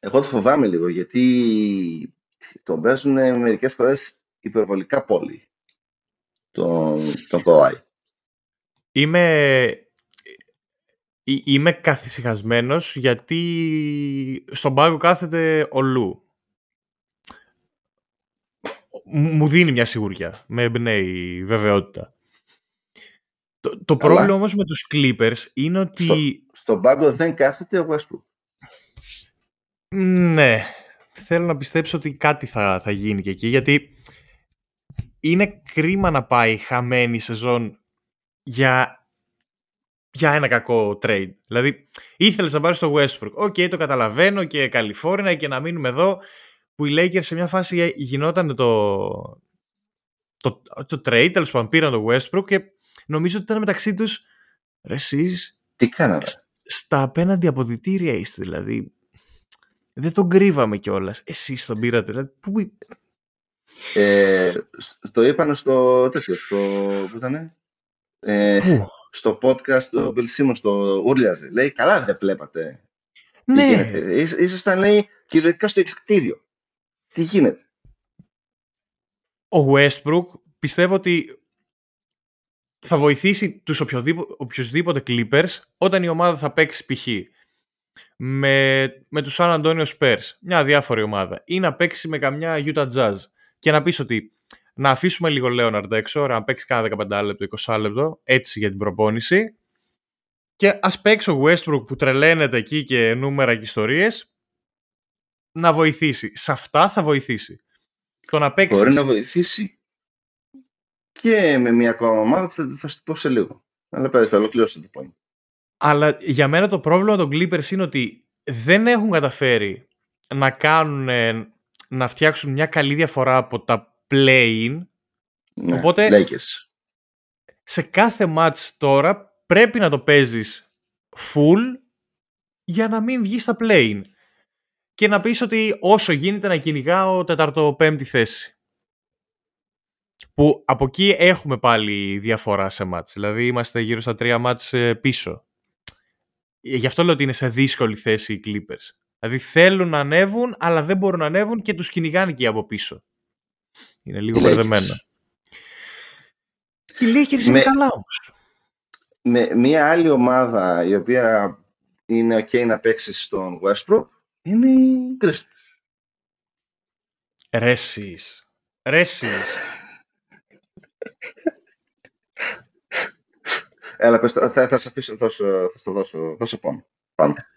Εγώ το φοβάμαι λίγο γιατί τον παίζουν μερικές φορές υπερβολικά πολύ. Τον, τον Kawhi. Είμαι, ε, είμαι καθησυχασμένος γιατί στον πάγκο κάθεται ο Λου. Μου μου δίνει μια σιγουριά. Με εμπνέει βεβαιότητα. Το, το Καλά. πρόβλημα όμως με τους Clippers είναι ότι... Στον πάγκο δεν κάθεται ο Westbrook. Ναι, θέλω να πιστέψω ότι κάτι θα, θα γίνει και εκεί γιατί είναι κρίμα να πάει χαμένη η σεζόν για για ένα κακό trade. Δηλαδή, ήθελες να πάρεις το Westbrook. Ok, okay, το καταλαβαίνω και Καλιφόρνια και να μείνουμε εδώ. Που οι Lakers σε μια φάση γινόταν το, το, το trade, τέλος πάντων πήραν το Westbrook και νομίζω ότι ήταν μεταξύ τους. Ρε, εσείς, Τι κάναμε. Στα απέναντι αποδητήρια είστε, δηλαδή. Δεν τον κρύβαμε κιόλας. Εσείς τον πήρατε. Δηλαδή, πού... Ε, το είπαν στο τέτοιο, στο, πού ήταν, ε, στο podcast το Bill Simmons, το ούρλιαζε. Λέει, καλά δεν βλέπατε. Ναι. Ήσασταν, λέει, κυριολεκτικά στο εκτήριο. Τι γίνεται; Ο Westbrook πιστεύω ότι θα βοηθήσει τους οποιοδήποτε, οποιοδήποτε Clippers όταν η ομάδα θα παίξει π.χ. Με, με τους San Antonio Spurs, μια διάφορη ομάδα, ή να παίξει με καμιά Utah Jazz και να πεις ότι να αφήσουμε λίγο Λέοναρντ έξω, να παίξει κάνα 15 λεπτό, 20 λεπτό, έτσι για την προπόνηση και ας παίξει ο Westbrook που τρελαίνεται εκεί και νούμερα και ιστορίες να βοηθήσει. Σε αυτά θα βοηθήσει. Το να παίξεις... Μπορεί να βοηθήσει και με μια ακόμα ομάδα που θα, θα σου πω σε λίγο. Αλλά πέρα θα ολοκληρώσω το point. Αλλά για μένα το πρόβλημα των Clippers είναι ότι δεν έχουν καταφέρει να κάνουν, να φτιάξουν μια καλή διαφορά από τα play-in. Ναι, Οπότε Lakers. σε κάθε match τώρα πρέπει να το παίζεις full για να μην βγεις στα play-in. Και να πεις ότι όσο γίνεται να κυνηγάω τέταρτο-πέμπτη θέση. Που από εκεί έχουμε πάλι διαφορά σε μάτς. Δηλαδή είμαστε γύρω στα τρία μάτς ε, πίσω. Ε, γι' αυτό λέω ότι είναι σε δύσκολη θέση οι Clippers. Δηλαδή θέλουν να ανέβουν, αλλά δεν μπορούν να ανέβουν και τους κυνηγάνε και από πίσω. Είναι λίγο μπερδεμένα. Οι Lakers είναι καλά όμως; Με μια άλλη ομάδα η οποία είναι ok να παίξει στον Westbrook είναι οι Grizzlies. Ρέσις. Ρέσις. Έλα, πες, θα, θα, σε αφήσω, θα, θα στο δώσω, δώσω πόνο. Πάμε.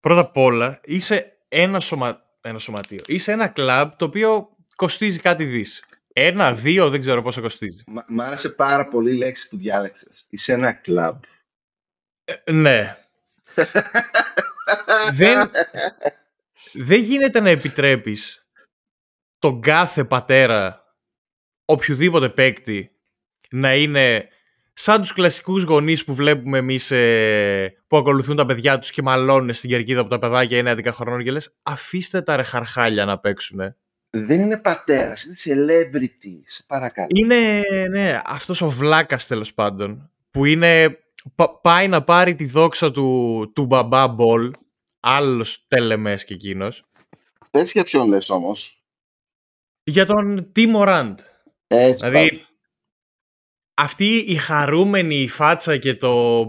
Πρώτα απ' όλα, είσαι ένα, σωμα... ένα σωματείο. Είσαι ένα κλαμπ το οποίο κοστίζει κάτι δις. Ένα, δύο, δεν ξέρω πόσο κοστίζει. Μ' μ' άρεσε πάρα πολύ η λέξη που διάλεξες. Είσαι ένα κλαμπ. Ε, ναι. δεν, δεν γίνεται να επιτρέπεις τον κάθε πατέρα οποιοδήποτε παίκτη να είναι σαν τους κλασικούς γονείς που βλέπουμε εμείς ε, που ακολουθούν τα παιδιά τους και μαλώνουν στην κερκίδα από τα παιδάκια είναι 11 χρονών και λες αφήστε τα ρε χαρχάλια να παίξουνε. Δεν είναι πατέρας, είναι celebrity. Σε παρακαλώ. Είναι ναι, αυτός ο βλάκας τέλος πάντων που είναι, πα- πάει να πάρει τη δόξα του, του μπαμπά Μπολ άλλος τελεμές και εκείνος Πες για ποιον λες όμως. για τον Tee Morant. Έτσι Δηλαδή, πάει. Αυτή η χαρούμενη φάτσα και το...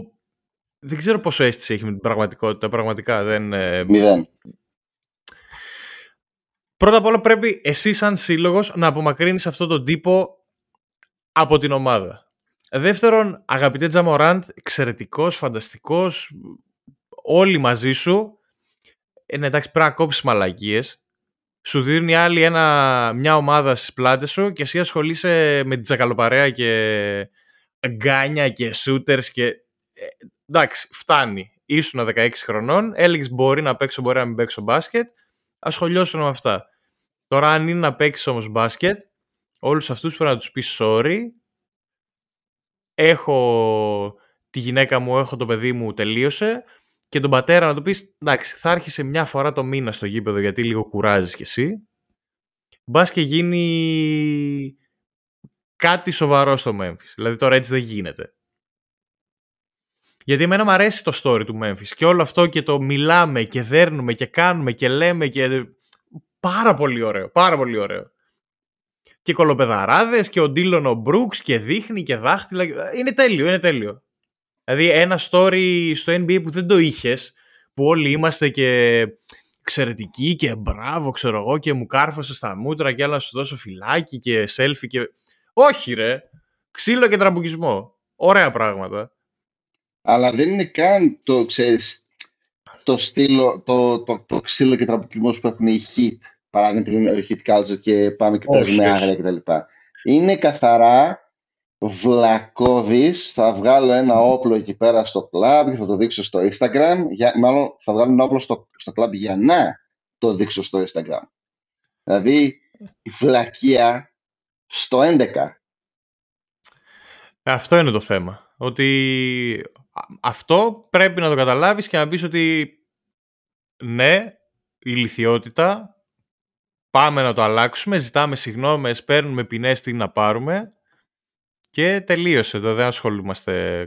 Δεν ξέρω πόσο αίσθηση έχει με την πραγματικότητα, πραγματικά. Δεν, ε, Μηδέν. Πρώτα απ' όλα πρέπει εσύ σαν σύλλογος να απομακρύνεις αυτόν τον τύπο από την ομάδα. Δεύτερον, αγαπητέ Τζαμοράντ, εξαιρετικός, φανταστικός, όλοι μαζί σου. Ε, ναι, εντάξει, πρέπει να κόψεις μαλακίες. Σου δίνουν οι άλλοι ένα, μια ομάδα στις πλάτες σου και εσύ ασχολείσαι με την τσακαλοπαρέα και γκάνια και shooters και... ε, εντάξει, φτάνει. Ήσουν 16 χρονών, έλεγε μπορεί να παίξω, μπορεί να μην παίξω μπάσκετ, ασχολιώσουν με αυτά. Τώρα αν είναι να παίξεις όμως μπάσκετ, όλους αυτούς πρέπει να τους πεις sorry, έχω τη γυναίκα μου, έχω το παιδί μου, τελείωσε και τον πατέρα να του πεις εντάξει θα άρχισε μια φορά το μήνα στο γήπεδο γιατί λίγο κουράζεις κι εσύ μπας και γίνει κάτι σοβαρό στο Memphis. Δηλαδή τώρα έτσι δεν γίνεται. Γιατί εμένα μου αρέσει το story του Memphis και όλο αυτό και το μιλάμε και δέρνουμε και κάνουμε και λέμε και πάρα πολύ ωραίο, πάρα πολύ ωραίο. Και κολοπεδαράδες και ο Ντίλον ο Μπρούξ και δείχνει και δάχτυλα. Είναι τέλειο, είναι τέλειο. Δηλαδή ένα story στο NBA που δεν το είχες, που όλοι είμαστε και εξαιρετικοί και μπράβο, ξέρω εγώ, και μου κάρφωσε στα μούτρα και άλλα να σου δώσω φυλάκι και selfie και... Όχι ρε, ξύλο και τραμπουκισμό. Ωραία πράγματα. Αλλά δεν είναι καν το, ξέρεις, το στήλο, το, το, το ξύλο και τραμποκισμός που έχουν οι hit. Παράδειγμα, πριν το hit culture και πάμε και Όχι, παίζουμε όχι. άγρια κτλ. Είναι καθαρά βλακώδης, θα βγάλω ένα όπλο εκεί πέρα στο κλαμπ και θα το δείξω στο Instagram, για, μάλλον θα βγάλω ένα όπλο στο, στο κλαμπ για να το δείξω στο Instagram. Δηλαδή, η βλακεία στο 11. Αυτό είναι το θέμα. Ότι αυτό πρέπει να το καταλάβεις και να πεις ότι ναι, η λυθιότητα, πάμε να το αλλάξουμε, ζητάμε συγγνώμες, παίρνουμε ποινές τι να πάρουμε και τελείωσε το, δεν ασχολούμαστε.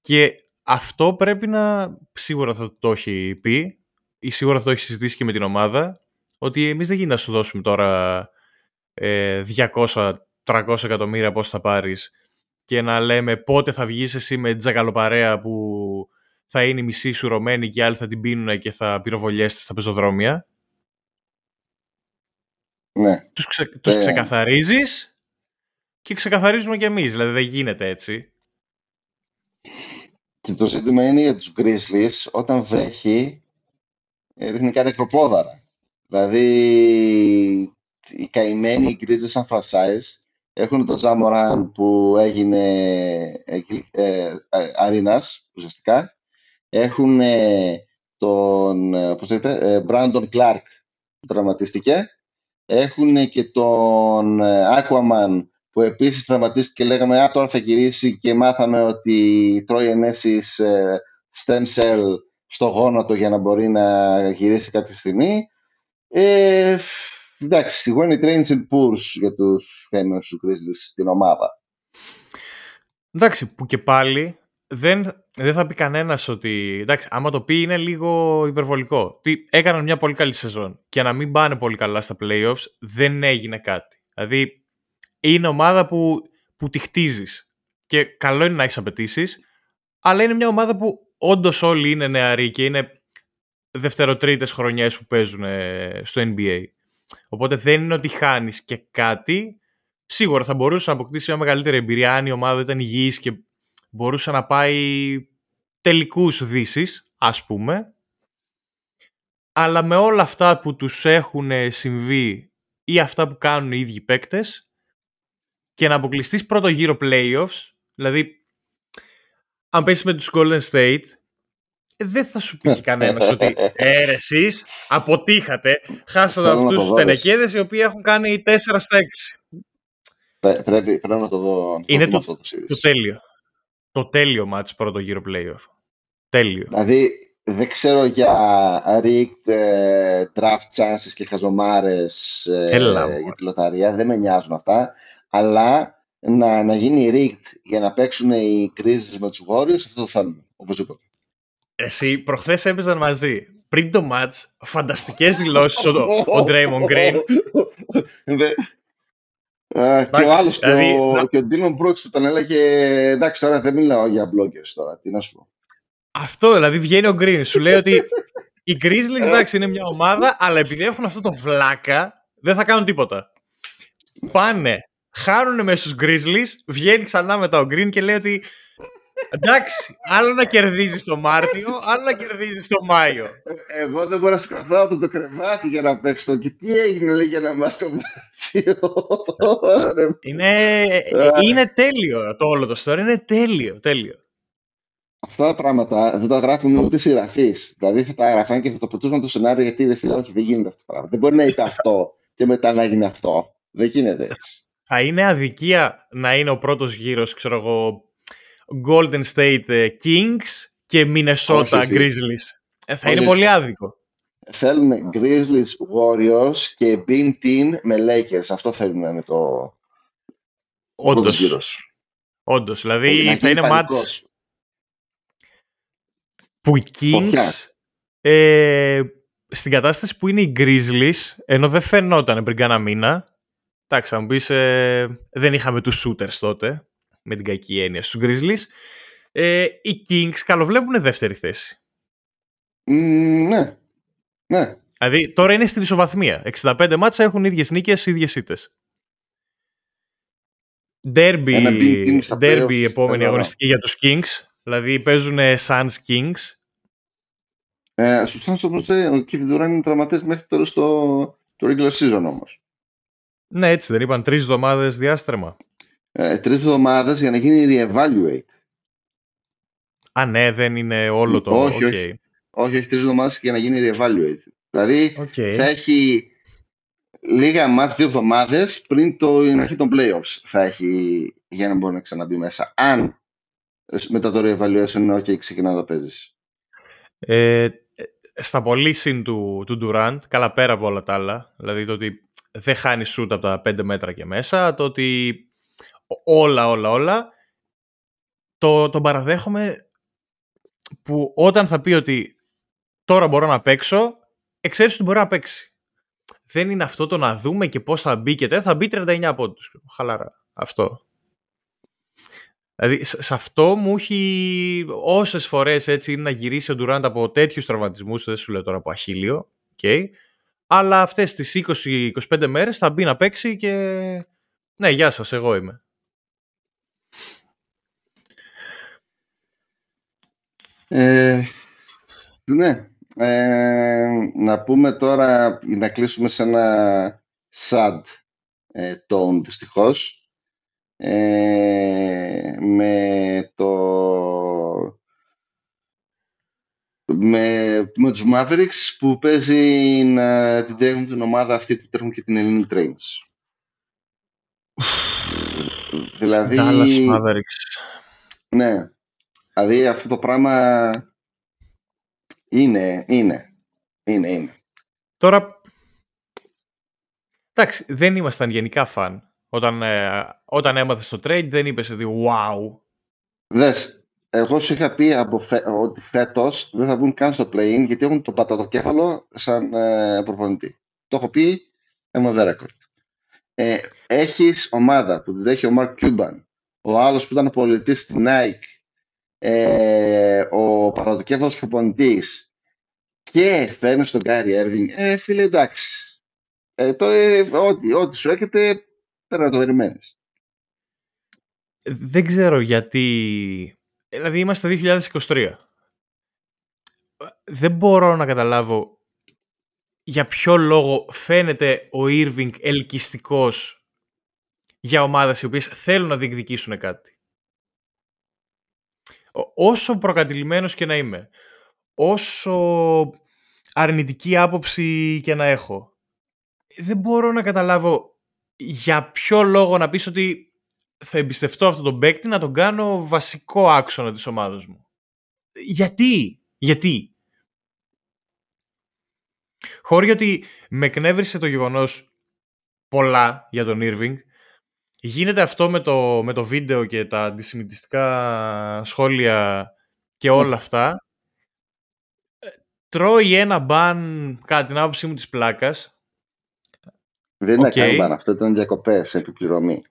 Και αυτό πρέπει να, σίγουρα θα το έχει πει ή σίγουρα θα το έχει συζητήσει και με την ομάδα, ότι εμείς δεν γίνεται να σου δώσουμε τώρα ε, 200-300 εκατομμύρια πώς θα πάρεις και να λέμε πότε θα βγεις εσύ με τζακαλοπαρέα που θα είναι η μισή σου ρωμένη και οι άλλοι θα την πίνουν και θα πυροβολιέστε στα πεζοδρόμια. Ναι. Τους, ξε, τους ε. ξεκαθαρίζεις και ξεκαθαρίζουμε κι εμείς, δηλαδή δεν γίνεται έτσι. Και το ζήτημα είναι για τους Grizzlies, όταν βρέχει, ρίχνει κάτι νεκροπόδαρα. Δηλαδή, οι καημένοι Grizzlies σαν franchise έχουν τον Ζάμοραν που έγινε ε, ε, αρίνας, ουσιαστικά. Έχουν τον, πώς λέτε, Brandon Clark που τραυματίστηκε. Έχουν και τον Aquaman που επίσης τραυματίστηκε και λέγαμε «Α, τώρα θα γυρίσει» και μάθαμε ότι τρώει ενέσεις ε, stem cell στο γόνατο για να μπορεί να γυρίσει κάποια στιγμή. Ε, εντάξει, when it rains it pours για τους famous του Grizzlies στην ομάδα. Εντάξει, που και πάλι δεν, δεν θα πει κανένας ότι. Εντάξει, άμα το πει είναι λίγο υπερβολικό. Τι, έκαναν μια πολύ καλή σεζόν και να μην πάνε πολύ καλά στα playoffs δεν έγινε κάτι. Δηλαδή είναι ομάδα που, που τη χτίζεις. Και καλό είναι να έχεις απαιτήσεις, αλλά είναι μια ομάδα που όντως όλοι είναι νεαροί και είναι δευτεροτρίτες χρονιές που παίζουν ε, στο NBA. Οπότε δεν είναι ότι χάνεις και κάτι. Σίγουρα θα μπορούσε να αποκτήσει μια μεγαλύτερη εμπειρία αν η ομάδα ήταν υγιής και μπορούσε να πάει τελικούς δύσει, ας πούμε. Αλλά με όλα αυτά που τους έχουν συμβεί ή αυτά που κάνουν οι ίδιοι παίκτες, και να αποκλειστείς πρώτο γύρο playoffs, δηλαδή αν πέσεις με τους Golden State, δεν θα σου πει κανένας (laughs) ότι ε, εσείς αποτύχατε, χάσατε αυτούς τους τενεκέδες οι οποίοι έχουν κάνει 4 στα 6. Πρέπει, πρέπει να το δω. Είναι το, το, το, τέλειο. Το τέλειο μάτς πρώτο γύρο playoff. Τέλειο. Δηλαδή δεν ξέρω για rigged ε, draft chances και χαζομάρες ε, για τη λοταρία. Δεν με νοιάζουν αυτά αλλά να, να γίνει rigged για να παίξουν οι κρίσεις με τους Warriors, αυτό το θέλουμε, οπωσδήποτε. Εσύ, προχθές έπαιζαν μαζί. Πριν το match, φανταστικές δηλώσεις ο, ο Draymond Green. Ναι. και ο άλλος δηλαδή, και, ο, και ο Dylan Brooks που τον έλεγε εντάξει τώρα δεν μιλάω για bloggers τώρα, τι να σου πω. Αυτό δηλαδή βγαίνει ο Green, σου λέει ότι οι Grizzlies εντάξει είναι μια ομάδα αλλά επειδή έχουν αυτό το βλάκα δεν θα κάνουν τίποτα. Πάνε χάνουν μέσα στους Grizzlies, βγαίνει ξανά μετά ο Green και λέει ότι εντάξει, άλλο να κερδίζεις το Μάρτιο, άλλο να κερδίζεις το Μάιο. Ε, εγώ δεν μπορώ να σκαθώ από το κρεβάτι για να παίξω. Και τι έγινε λέει, για να μας το Μάρτιο. είναι, είναι τέλειο το όλο το story, είναι τέλειο, τέλειο. Αυτά τα πράγματα δεν τα γράφουν ούτε συγγραφεί. Δηλαδή θα τα γράφουν και θα το πετούσαν το σενάριο γιατί δεν φίλε, όχι, δεν γίνεται αυτό το πράγμα. Δεν μπορεί να (laughs) ήταν αυτό και μετά να γίνει αυτό. Δεν γίνεται έτσι θα είναι αδικία να είναι ο πρώτος γύρος, ξέρω εγώ, Golden State ε, Kings και Minnesota Grizzlies. Ε, θα είναι πολύ άδικο. Θέλουν Grizzlies Warriors και Beam Team με Lakers. Αυτό θέλουν να είναι το Όντως. Όντως. Δηλαδή θα είναι μάτς που οι Kings ε, στην κατάσταση που είναι οι Grizzlies ενώ δεν φαινόταν πριν κάνα μήνα Εντάξει, θα μου πεις, ε, δεν είχαμε τους shooters τότε, με την κακή έννοια στους Grizzlies. Ε, οι Kings καλοβλέπουν δεύτερη θέση. ναι. ναι. Δηλαδή τώρα είναι στην ισοβαθμία. 65 μάτσα έχουν ίδιες νίκες, ίδιες ήττες. Ντέρμπι, ντέρμπι επόμενη αγωνιστική για τους Kings. Δηλαδή παίζουν Suns Kings. Ε, στους Suns όμως ε, ο Kevin Durant είναι τραυματές μέχρι τώρα στο το regular season όμως. Ναι, έτσι δεν είπαν τρεις εβδομάδες διάστρεμμα. Ε, Τρεις εβδομάδες για να γίνει re-evaluate. Α, ναι, δεν είναι όλο το... Όχι, Οκ. όχι. Όχι, όχι, τρεις εβδομάδες για να γίνει re-evaluate. Δηλαδή Οκ. θα έχει λίγα μάτς, δύο εβδομάδες πριν το την αρχή των playoffs θα έχει για να μπορεί να ξαναμπεί μέσα. Αν ε, μετά το re-evaluation είναι ok, ξεκινά να παίζεις. Ε, στα πολύ συν του, του Durant, καλά πέρα από όλα τα άλλα, δηλαδή το ότι δεν χάνει σούτ από τα 5 μέτρα και μέσα, το ότι όλα, όλα, όλα, το, τον παραδέχομαι που όταν θα πει ότι τώρα μπορώ να παίξω, εξαίρεση ότι μπορεί να παίξει. Δεν είναι αυτό το να δούμε και πώς θα μπει και τέτοια, θα μπει 39 πόντους. Χαλαρά. Αυτό. Δηλαδή, σε σε αυτό μου έχει όσες φορές έτσι είναι να γυρίσει ο Ντουράντ από τέτοιους τραυματισμούς, δεν σου λέω τώρα από αχίλιο, okay, αλλά αυτές τις 20-25 μέρες θα μπει να παίξει και ναι, γεια σας, εγώ είμαι. Ε, ναι. Ε, να πούμε τώρα, να κλείσουμε σε ένα sad ε, tone δυστυχώς. Ε, με το με, με τους Mavericks που παίζει να την τρέχουν την ομάδα αυτή που τρέχουν και την Ελληνική Trains. δηλαδή, Dallas Mavericks. ναι, δηλαδή αυτό το πράγμα είναι, είναι, είναι, είναι. Τώρα, εντάξει, δεν ήμασταν γενικά φαν. Όταν, ε, όταν έμαθες το trade δεν είπες ότι wow. Δες, εγώ σου είχα πει από φε... ότι φέτος δεν θα βγουν καν στο play-in γιατί έχουν τον πατατοκέφαλο σαν ε, προπονητή. Το έχω πει, είμαι the record. Ε, έχεις ομάδα που την έχει ο Mark Cuban, ο άλλος που ήταν πολιτής στην Nike, ε, ο πατατοκέφαλος προπονητής και φέρνεις τον Gary Irving, ε, φίλε εντάξει. Ε, το, ε, ό,τι, ό,τι σου έρχεται πρέπει να το περιμένεις. Δεν ξέρω γιατί... Δηλαδή είμαστε 2023. Δεν μπορώ να καταλάβω για ποιο λόγο φαίνεται ο Irving ελκυστικός για ομάδες οι οποίες θέλουν να διεκδικήσουν κάτι. Ό- Όσο προκατηλημένος και να είμαι, όσο αρνητική άποψη και να έχω, δεν μπορώ να καταλάβω για ποιο λόγο να πεις ότι θα εμπιστευτώ αυτόν τον παίκτη να τον κάνω βασικό άξονα της ομάδας μου. Γιατί, γιατί; Χώρια ότι με εκνεύρισε το γεγονός πολλά για τον Irving, γίνεται αυτό με το, με το βίντεο και τα αντισημιτιστικά σχόλια και όλα αυτά, ε, τρώει ένα ban κατά την άποψή μου της πλάκας Δεν ήταν Οκ. καν ban, αυτό ήταν διακοπές επί πληρωμή.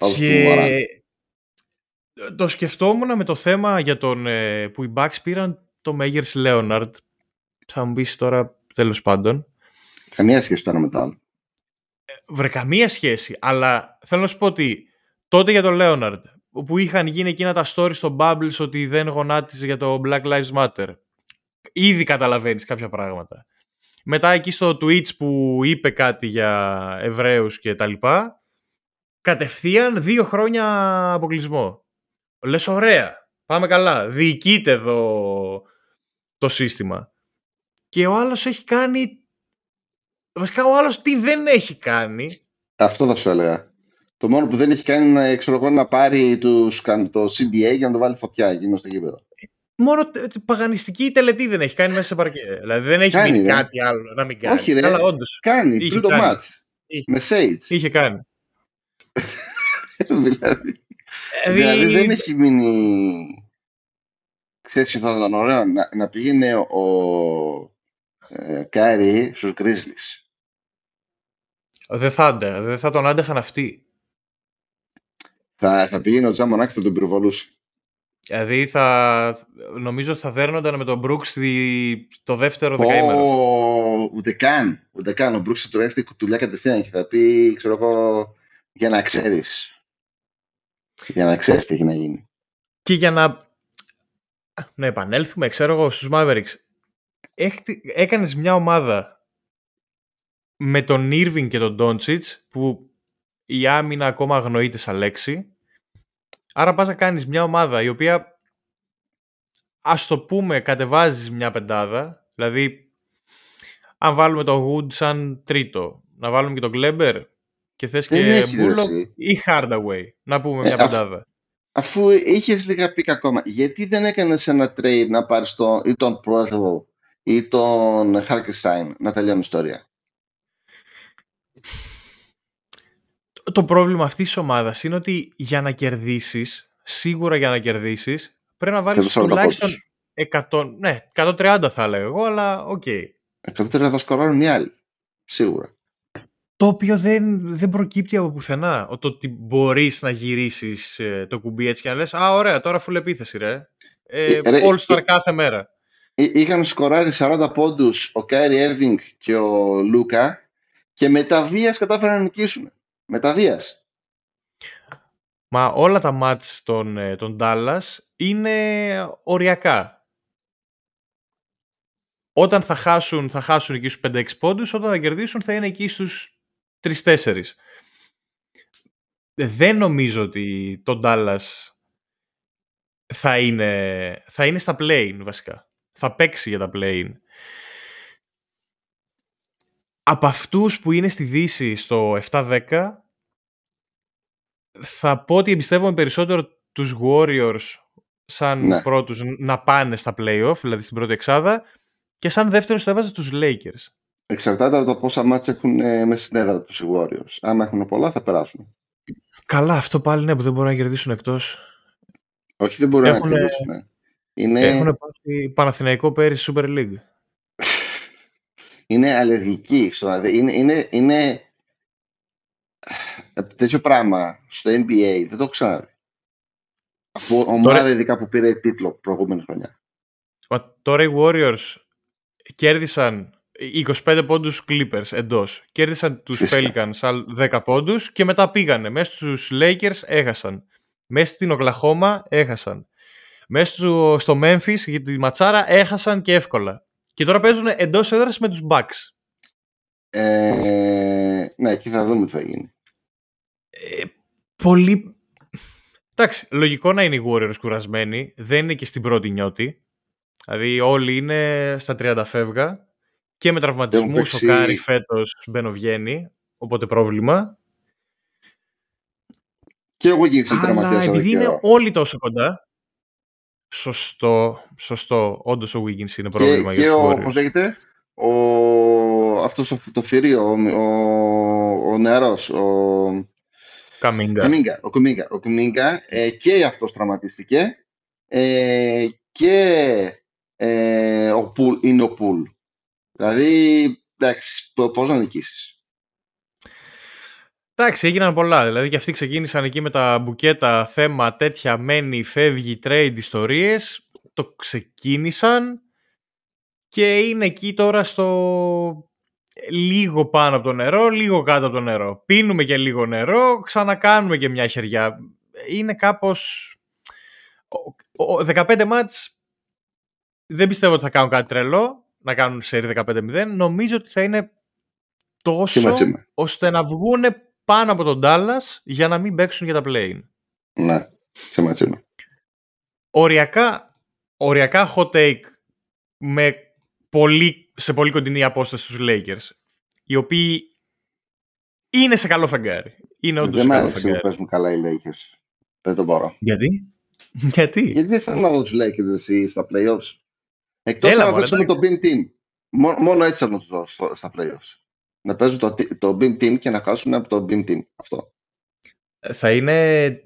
Όπως του Μωράν. Και το σκεφτόμουν με το θέμα για τον, ε, που οι Bucks πήραν το Μέγερς Λέοναρντ. Θα μου πεις τώρα τέλος πάντων. Καμία σχέση το ένα με το άλλο. Βρε καμία σχέση, αλλά θέλω να σου πω ότι τότε για τον Λέοναρντ που είχαν γίνει εκείνα τα stories στο Bubbles ότι δεν γονάτιζε για το Black Lives Matter. Ήδη καταλαβαίνεις κάποια πράγματα. Μετά εκεί στο Twitch που είπε κάτι για Εβραίους και τα λοιπά, κατευθείαν δύο χρόνια αποκλεισμό. Λες ωραία, πάμε καλά, διοικείται εδώ το σύστημα. Και ο άλλος έχει κάνει... Βασικά ο άλλος τι δεν έχει κάνει, Αυτό θα σου έλεγα. Το μόνο που δεν έχει κάνει είναι ξέρω εγώ, να πάρει τους, καν- το CDA για να το βάλει φωτιά εκεί στο γήπεδο. Μόνο τε- τε- παγανιστική τελετή δεν έχει κάνει μέσα σε παρκέ. Δηλαδή δεν έχει Κάνει, μείνει ρε. κάτι άλλο να μην κάνει. Όχι, ρε. Αλλά όντως, Κάνει Είχε πριν το κάνει. μάτς. Είχε. Με Sage. είχε κάνει. (laughs) δηλαδή, δηλαδή δεν έχει μείνει... Ξέρεις τι θα ήταν ωραίο να, να πήγαινε ο ε, Kyrie στους Grizzlies. Δεν θα, άντε- δεν θα τον άντεχαν αυτοί. Θα, θα πήγαινε ο Ja Morant θα τον πυροβολούσε. Δηλαδή θα, νομίζω θα δέρνονταν με τον Brooks στη- το δεύτερο δεκαήμερο. Ω, ούτε καν. Ούτε καν. Ο Brooks θα του έρθει κουτουλιά κατευθείαν και θα πει, ξέρω εγώ, για να ξέρεις. Για να ξέρεις τι έχει να γίνει. Και για να, να επανέλθουμε, ξέρω εγώ, στους Mavericks. Έχτη- Έκανες μια ομάδα με τον Irving και τον Doncic που η άμυνα ακόμα αγνοείται σαν λέξη. Άρα πας να κάνεις μια ομάδα η οποία ας το πούμε κατεβάζεις μια πεντάδα, δηλαδή αν βάλουμε το Wood σαν τρίτο, να βάλουμε και τον Kleber και θες και Bullock ή Hardaway, να πούμε μια ε, πεντάδα. Αφού είχες λίγα picks ακόμα, γιατί δεν έκανες ένα trade να πάρεις το, ή τον Poeltl ή τον Hartenstein να τελειώνει η ιστορία; Το πρόβλημα αυτής της ομάδας είναι ότι για να κερδίσεις, σίγουρα για να κερδίσεις, πρέπει να βάλεις τουλάχιστον 100, ναι, 130 θα λέω εγώ, αλλά OK. Okay. 130 θα σκοράρουν οι άλλοι. Σίγουρα. Το οποίο δεν, δεν προκύπτει από πουθενά. Το ότι μπορείς να γυρίσεις ε, το κουμπί έτσι και να λες: Α, ωραία, τώρα full επίθεση, ρε. Ε, ε, All Star ε, κάθε μέρα. Είχαν σκοράρει 40 πόντους ο Kyrie Irving και ο Λούκα και μετά βίας κατάφεραν να νικήσουν. Μετά βίας. Μα όλα τα μάτς των, των Dallas είναι οριακά. Όταν θα χάσουν, θα χάσουν εκεί στους 5-6 πόντους, όταν θα κερδίσουν θα είναι εκεί στους 3-4. Δεν νομίζω ότι το Dallas θα είναι, θα είναι στα play βασικά. Θα παίξει για τα play Από αυτούς που είναι στη Δύση στο 7-10 θα πω ότι εμπιστεύομαι περισσότερο τους Warriors σαν ναι. πρώτους να πάνε στα playoff, δηλαδή στην πρώτη εξάδα και σαν δεύτερος θα έβαζα τους Lakers. Εξαρτάται από το πόσα μάτια έχουν ε, μέσα στην έδρα τους οι Warriors. Άμα έχουν πολλά θα περάσουν. Καλά, αυτό πάλι ναι που δεν μπορούν να κερδίσουν εκτός. Όχι δεν μπορούν έχουν, να κερδίσουν. Ναι. Είναι... Έχουν πάθει Παναθηναϊκό πέρυσι Super League. είναι αλλεργική. Δηλαδή είναι, είναι, είναι τέτοιο πράγμα στο NBA δεν το ξαναδεί. Από ομάδα τώρα... ειδικά που πήρε τίτλο προηγούμενη χρονιά. Μα τώρα οι Warriors κέρδισαν 25 πόντους Clippers εντός. Κέρδισαν τους Pelicans 10 πόντους και μετά πήγανε. Μέσα στους Lakers έχασαν. Μέσα στην Οκλαχώμα έχασαν. Μέσα στο Memphis για τη Ματσάρα έχασαν και εύκολα. Και τώρα παίζουν εντός έδρας με τους Bucks. Ε, ναι, εκεί θα δούμε τι θα γίνει. Ε, πολύ... Εντάξει, λογικό να είναι οι Warriors κουρασμένοι. Δεν είναι και στην πρώτη νιότη. Δηλαδή όλοι είναι στα 30 φεύγα και με τραυματισμούς ο Κάρι φέτος μπαινοβγαίνει, οπότε πρόβλημα. Και ο Wiggins τραυματίας. Επειδή είναι όλοι τόσο κοντά. Σωστό, σωστό. Όντως ο Wiggins είναι πρόβλημα και, για τους Warriors. Πώς λέγεται, ο, αυτός το θηρίο, ο, ο, ο νεαρός, ο Καμίγκα. Ο Καμίγκα, ο Καμίγκα ε, και αυτός τραυματίστηκε ε, και ε, ο Πουλ είναι ο Πουλ. Δηλαδή, εντάξει, πώς να νικήσεις. Εντάξει, έγιναν πολλά. Δηλαδή και αυτοί ξεκίνησαν εκεί με τα μπουκέτα, θέμα τέτοια, μένει, φεύγει, trade, ιστορίες. Το ξεκίνησαν και είναι εκεί τώρα στο λίγο πάνω από το νερό, λίγο κάτω από το νερό. Πίνουμε και λίγο νερό, ξανακάνουμε και μια χεριά. Είναι κάπως... 15 μάτς δεν πιστεύω ότι θα κάνουν κάτι τρελό, να κάνουν σερί 15-0. Νομίζω ότι θα είναι τόσο ώστε να βγουν πάνω από τον Dallas για να μην παίξουν για τα play. Ναι, τσίμα τσίμα. Οριακά, οριακά hot take με πολύ, σε πολύ κοντινή απόσταση στους Lakers, οι οποίοι είναι σε καλό φεγγάρι. Είναι όντως σε καλό φεγγάρι. Δεν παίζουν καλά οι Lakers. Δεν το μπορώ. Γιατί; (laughs) Γιατί; Γιατί δεν θέλω να δω τους Lakers εσύ στα playoffs. Εκτός να παίξουν με το Beam Team. Μόνο, έτσι θα το δω στα playoffs. Να παίζουν το, το Beam Team και να χάσουν από το Beam Team. Αυτό. Θα είναι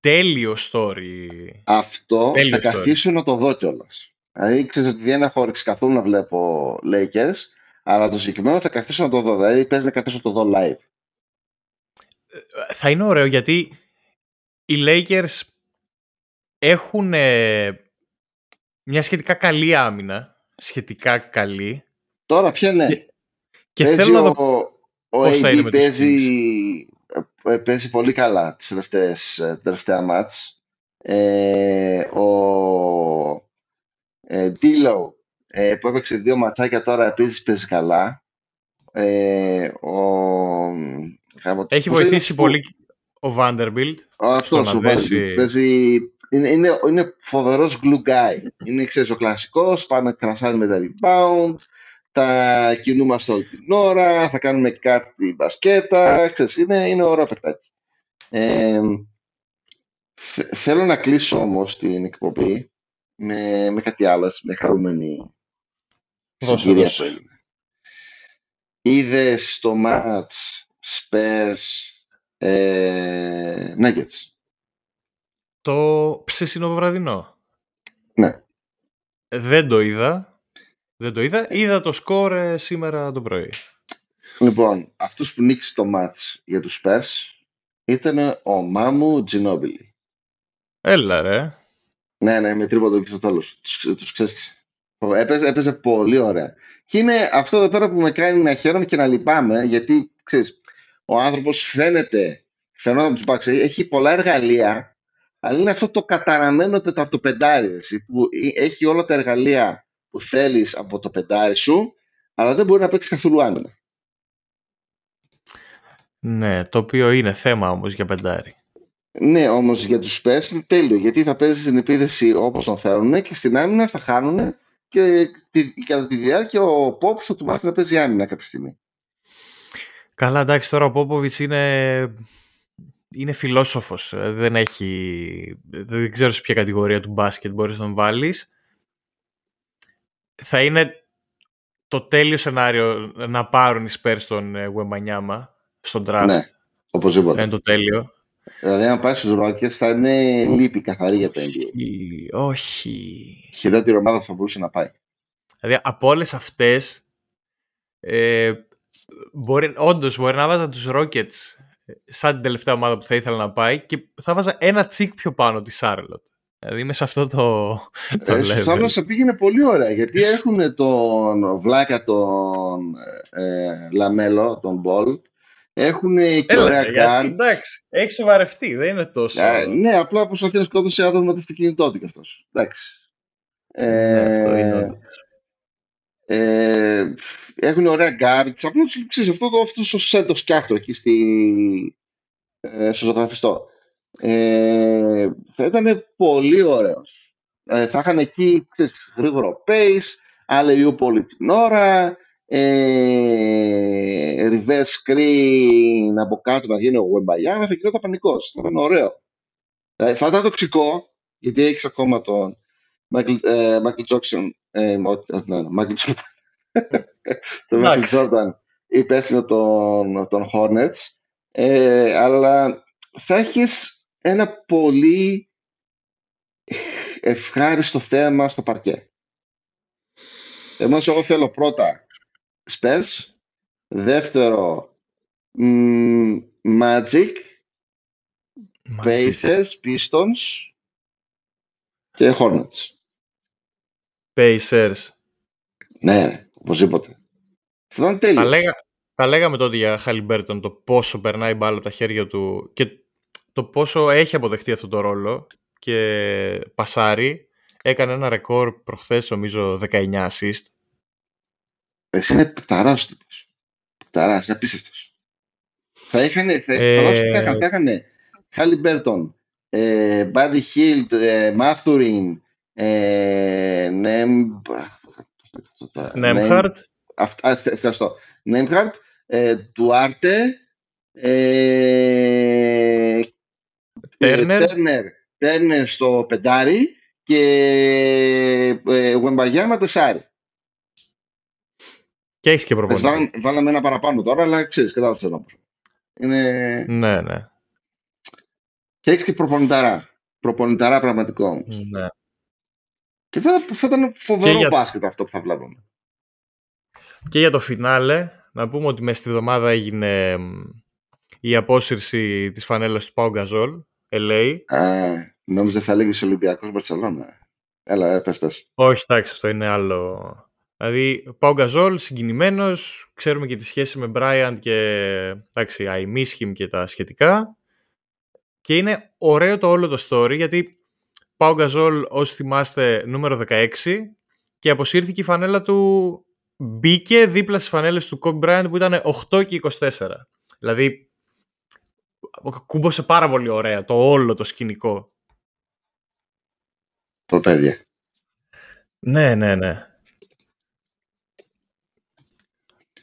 τέλειο story. Αυτό τέλειο θα καθίσω να το δω κιόλας. Δηλαδή ξέρει ότι δεν έχω όρεξη καθόλου να βλέπω Lakers, αλλά το συγκεκριμένο θα καθίσω να το δω. Δηλαδή παίζει να καθίσω να το δω live. Θα είναι ωραίο γιατί οι Lakers έχουν μια σχετικά καλή άμυνα. Σχετικά καλή. Τώρα ποια είναι; Και, θέλω να δω ο, ο AD παίζει, ε, παίζει πολύ καλά τις τελευταίες, ε, τελευταία μάτς. Ε, ο ε, ε, που έπαιξε δύο ματσάκια τώρα επίσης παίζει καλά. Ε, ο, Έχει βοηθήσει πολύ ο Vanderbilt. Αυτός ο Vanderbilt. Παίζει... Είναι, είναι, είναι φοβερός glue guy. Είναι ξέρεις, ο κλασικός. Πάμε κρασάρι με τα rebound. Τα κινούμαστε όλη την ώρα. Θα κάνουμε κάτι στην μπασκέτα. Ξέρεις, είναι, είναι ωραίο παιχτάκι. Ε, θέλω να κλείσω όμως την εκπομπή με, με κάτι άλλο, με χαρούμενη συγκυρία που έγινε. Είδες το match Spurs ε, Nuggets. Το ψεσινοβραδινό. Ναι. Δεν το είδα. Δεν το είδα. Είδα το σκορ ε, σήμερα το πρωί. Λοιπόν, αυτός που νίκησε το μάτς για τους Spurs ήταν ο Μάμου Τζινόμπιλι. Έλα ρε. Ναι, ναι, με τρίποντο και στο τέλος. Τους, τους Έπαιζε, έπαιζε πολύ ωραία. Και είναι αυτό εδώ πέρα που με κάνει να χαίρομαι και να λυπάμαι, γιατί ξέρεις, ο άνθρωπος φαίνεται, φαινόταν τους Bucks, έχει πολλά εργαλεία, αλλά είναι αυτό το καταραμένο τεταρτοπεντάρι, που έχει όλα τα εργαλεία που θέλεις από το πεντάρι σου, αλλά δεν μπορεί να παίξεις καθόλου άμυνα. Ναι, το οποίο είναι θέμα όμως για πεντάρι. Ναι, όμως για τους Spurs είναι τέλειο, γιατί θα παίζεις στην επίδεση όπως τον θέλουν και στην άμυνα θα χάνουν και κατά τη διάρκεια ο Πόπ θα του μάθει να παίζει άμυνα κάποια στιγμή. Καλά, εντάξει, τώρα ο Πόποβιτς είναι, είναι φιλόσοφος. Ε, δεν έχει... Δεν ξέρω σε ποια κατηγορία του μπάσκετ μπορείς να τον βάλεις. Θα είναι το τέλειο σενάριο να πάρουν οι Spurs στον Wembanyama ε, στον draft. Ναι, οπωσδήποτε. Θα είναι το τέλειο. Δηλαδή, αν πάει στους Ρόκε, θα είναι λύπη καθαρή για το NBA. Όχι. Χειρότερη ομάδα που θα μπορούσε να πάει. Δηλαδή, από όλες αυτές. Ε, μπορεί, όντως μπορεί να βάζα τους Rockets ε, σαν την τελευταία ομάδα που θα ήθελα να πάει και θα βάζα ένα τσικ πιο πάνω της Charlotte. Δηλαδή είμαι σε αυτό το, το ε, level. σε πήγαινε πολύ ωραία γιατί έχουν τον Βλάκα τον ε, LaMelo, τον Ball έχουν και Έλα, ωραία guards. Εντάξει, έχει σοβαρευτεί, δεν είναι τόσο. Ε, ναι, απλά προσπαθεί να σκότωσε άτομο με το αυτοκίνητό του κι αυτό. Εντάξει. Ναι, αυτό είναι. Ε, έχουν ωραία guards. Απλά ξέρεις αυτό το αυτός στο σέντο σκιάχτο εκεί στη, ε, στο ζωγραφιστό. Ε, θα ήταν πολύ ωραίος. Ε, θα είχαν εκεί ξέρεις, γρήγορο pace, άλλη πολύ την ώρα, ε, reverse screen από κάτω να γίνει ο Wembayama, θα γινόταν πανικός. Θα ήταν ωραίο. Ε, θα ήταν τοξικό, γιατί έχεις ακόμα τον Michael, ε, Michael Jackson. Ε, ναι, Michael Jackson. τον Michael Jordan υπεύθυνο των, των Hornets. Ε, αλλά θα έχεις ένα πολύ ευχάριστο θέμα στο παρκέ. Ενώ εγώ θέλω πρώτα Spurs. Δεύτερο, Magic, Pacers, Pistons και Hornets. Pacers. Ναι, οπωσδήποτε. Αυτό είναι τέλειο. Τα, λέγα, τα λέγαμε τότε για Χαλιμπέρτον το πόσο περνάει μπάλα από τα χέρια του και το πόσο έχει αποδεχτεί αυτό το ρόλο και πασάρει. Έκανε ένα ρεκόρ προχθές νομίζω 19 assist εσύ είναι παικταράς τύπος. Παικταράς, είναι απίστευτος. Θα είχαν, θα, ε... θα είχαν, θα είχαν Χάλι Μπέρτον, Μπάντι Χίλτ, Μάθουριν, Νέμχαρτ. Ευχαριστώ. Νέμχαρτ, Τουάρτε, Τέρνερ. Τέρνερ στο πεντάρι και Βεμπαγιάμα τεσάρι. Και έχεις και προπονητή. βάλαμε ένα παραπάνω τώρα, αλλά ξέρεις, κατάλαβες τι Είναι... Ναι, ναι. Και έχεις και προπονηταρά. Προπονηταρά πραγματικό όμως. Ναι. Και θα, θα ήταν φοβερό για... μπάσκετ αυτό που θα βλέπουμε. Και για το φινάλε, να πούμε ότι μέσα στη εβδομάδα έγινε η απόσυρση της φανέλας του Πάου Γκαζόλ, LA. Α, νόμιζα θα λέγει Ολυμπιακός Μπαρσελόνα. Έλα, πες, πες. Όχι, εντάξει, αυτό είναι άλλο, Δηλαδή, Πάο Γκαζόλ, συγκινημένος, ξέρουμε και τη σχέση με Μπράιαντ και εντάξει, Αιμίσχυμ και τα σχετικά. Και είναι ωραίο το όλο το story γιατί Πάο Γκαζόλ, όσοι θυμάστε, νούμερο 16 και αποσύρθηκε η φανέλα του. Μπήκε δίπλα στις φανέλες του Κόμπι Μπράιαντ που ήταν 8 και 24. Δηλαδή, κούμπωσε πάρα πολύ ωραία το όλο το σκηνικό. Το παιδί. Ναι, ναι, ναι.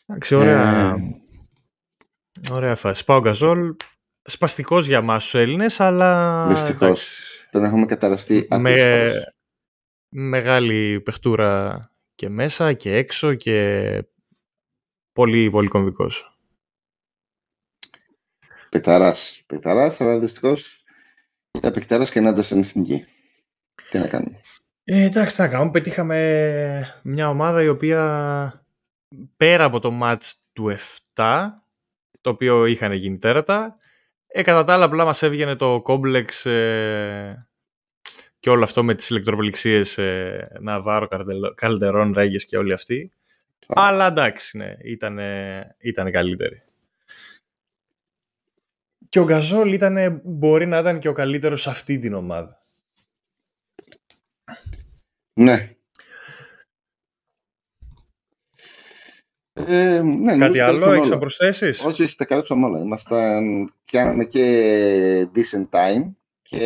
Εντάξει, ωραία. Ε, Ωραία φάση. Πάω Γκαζόλ. Σπαστικός για εμάς τους Έλληνες, αλλά... Δυστυχώς. Εντάξει, Τον έχουμε καταραστεί με άπειρες φορές. μεγάλη παιχτούρα και μέσα και έξω και πολύ, πολύ κομβικός. Πεταράς. Πεταράς, αλλά δυστυχώς ήταν παικταράς και ενάντια στην εθνική. Τι να κάνουμε. Ε, εντάξει, τι να κάνουμε. Πετύχαμε μια ομάδα η οποία πέρα από το μάτς του 7, το οποίο είχαν γίνει τέρατα, ε, κατά τα άλλα απλά μας έβγαινε το κόμπλεξ ε, και όλο αυτό με τις ηλεκτροπληξίες ε, Ναβάρο, Καρδελο- Καλντερόν, Ρέγγες και όλοι αυτοί. Αλλά εντάξει, ναι, ήταν, ήταν καλύτερη. Και ο Γκαζόλ ήταν, μπορεί να ήταν και ο καλύτερος σε αυτή την ομάδα. Ναι. Ε, ναι, νομίζω Κάτι τα άλλο, είπαμε έχεις να όλα. προσθέσεις; Όχι, όχι, τα καλύψαμε όλα. Ήμασταν, κάναμε και decent time και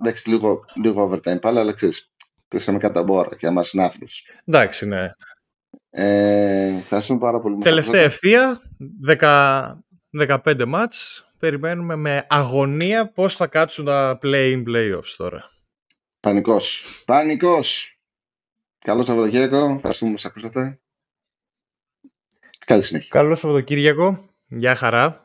εντάξει, λίγο, λίγο overtime πάλι, αλλά ξέρεις, πέσαμε κατά μπόρα και μας είναι άθλους. Εντάξει, ναι. Ε, ευχαριστούμε πάρα πολύ. που μας Τελευταία ακούσατε. ευθεία, 10, 15 μάτς. Περιμένουμε με αγωνία πώς θα κάτσουν τα play-in playoffs τώρα. Πανικός. Πανικός. Καλό Σαββατοκύριακο. Ευχαριστούμε που μας ακούσατε. Καλή συνέχεια. Καλό Σαββατοκύριακο. Γεια χαρά.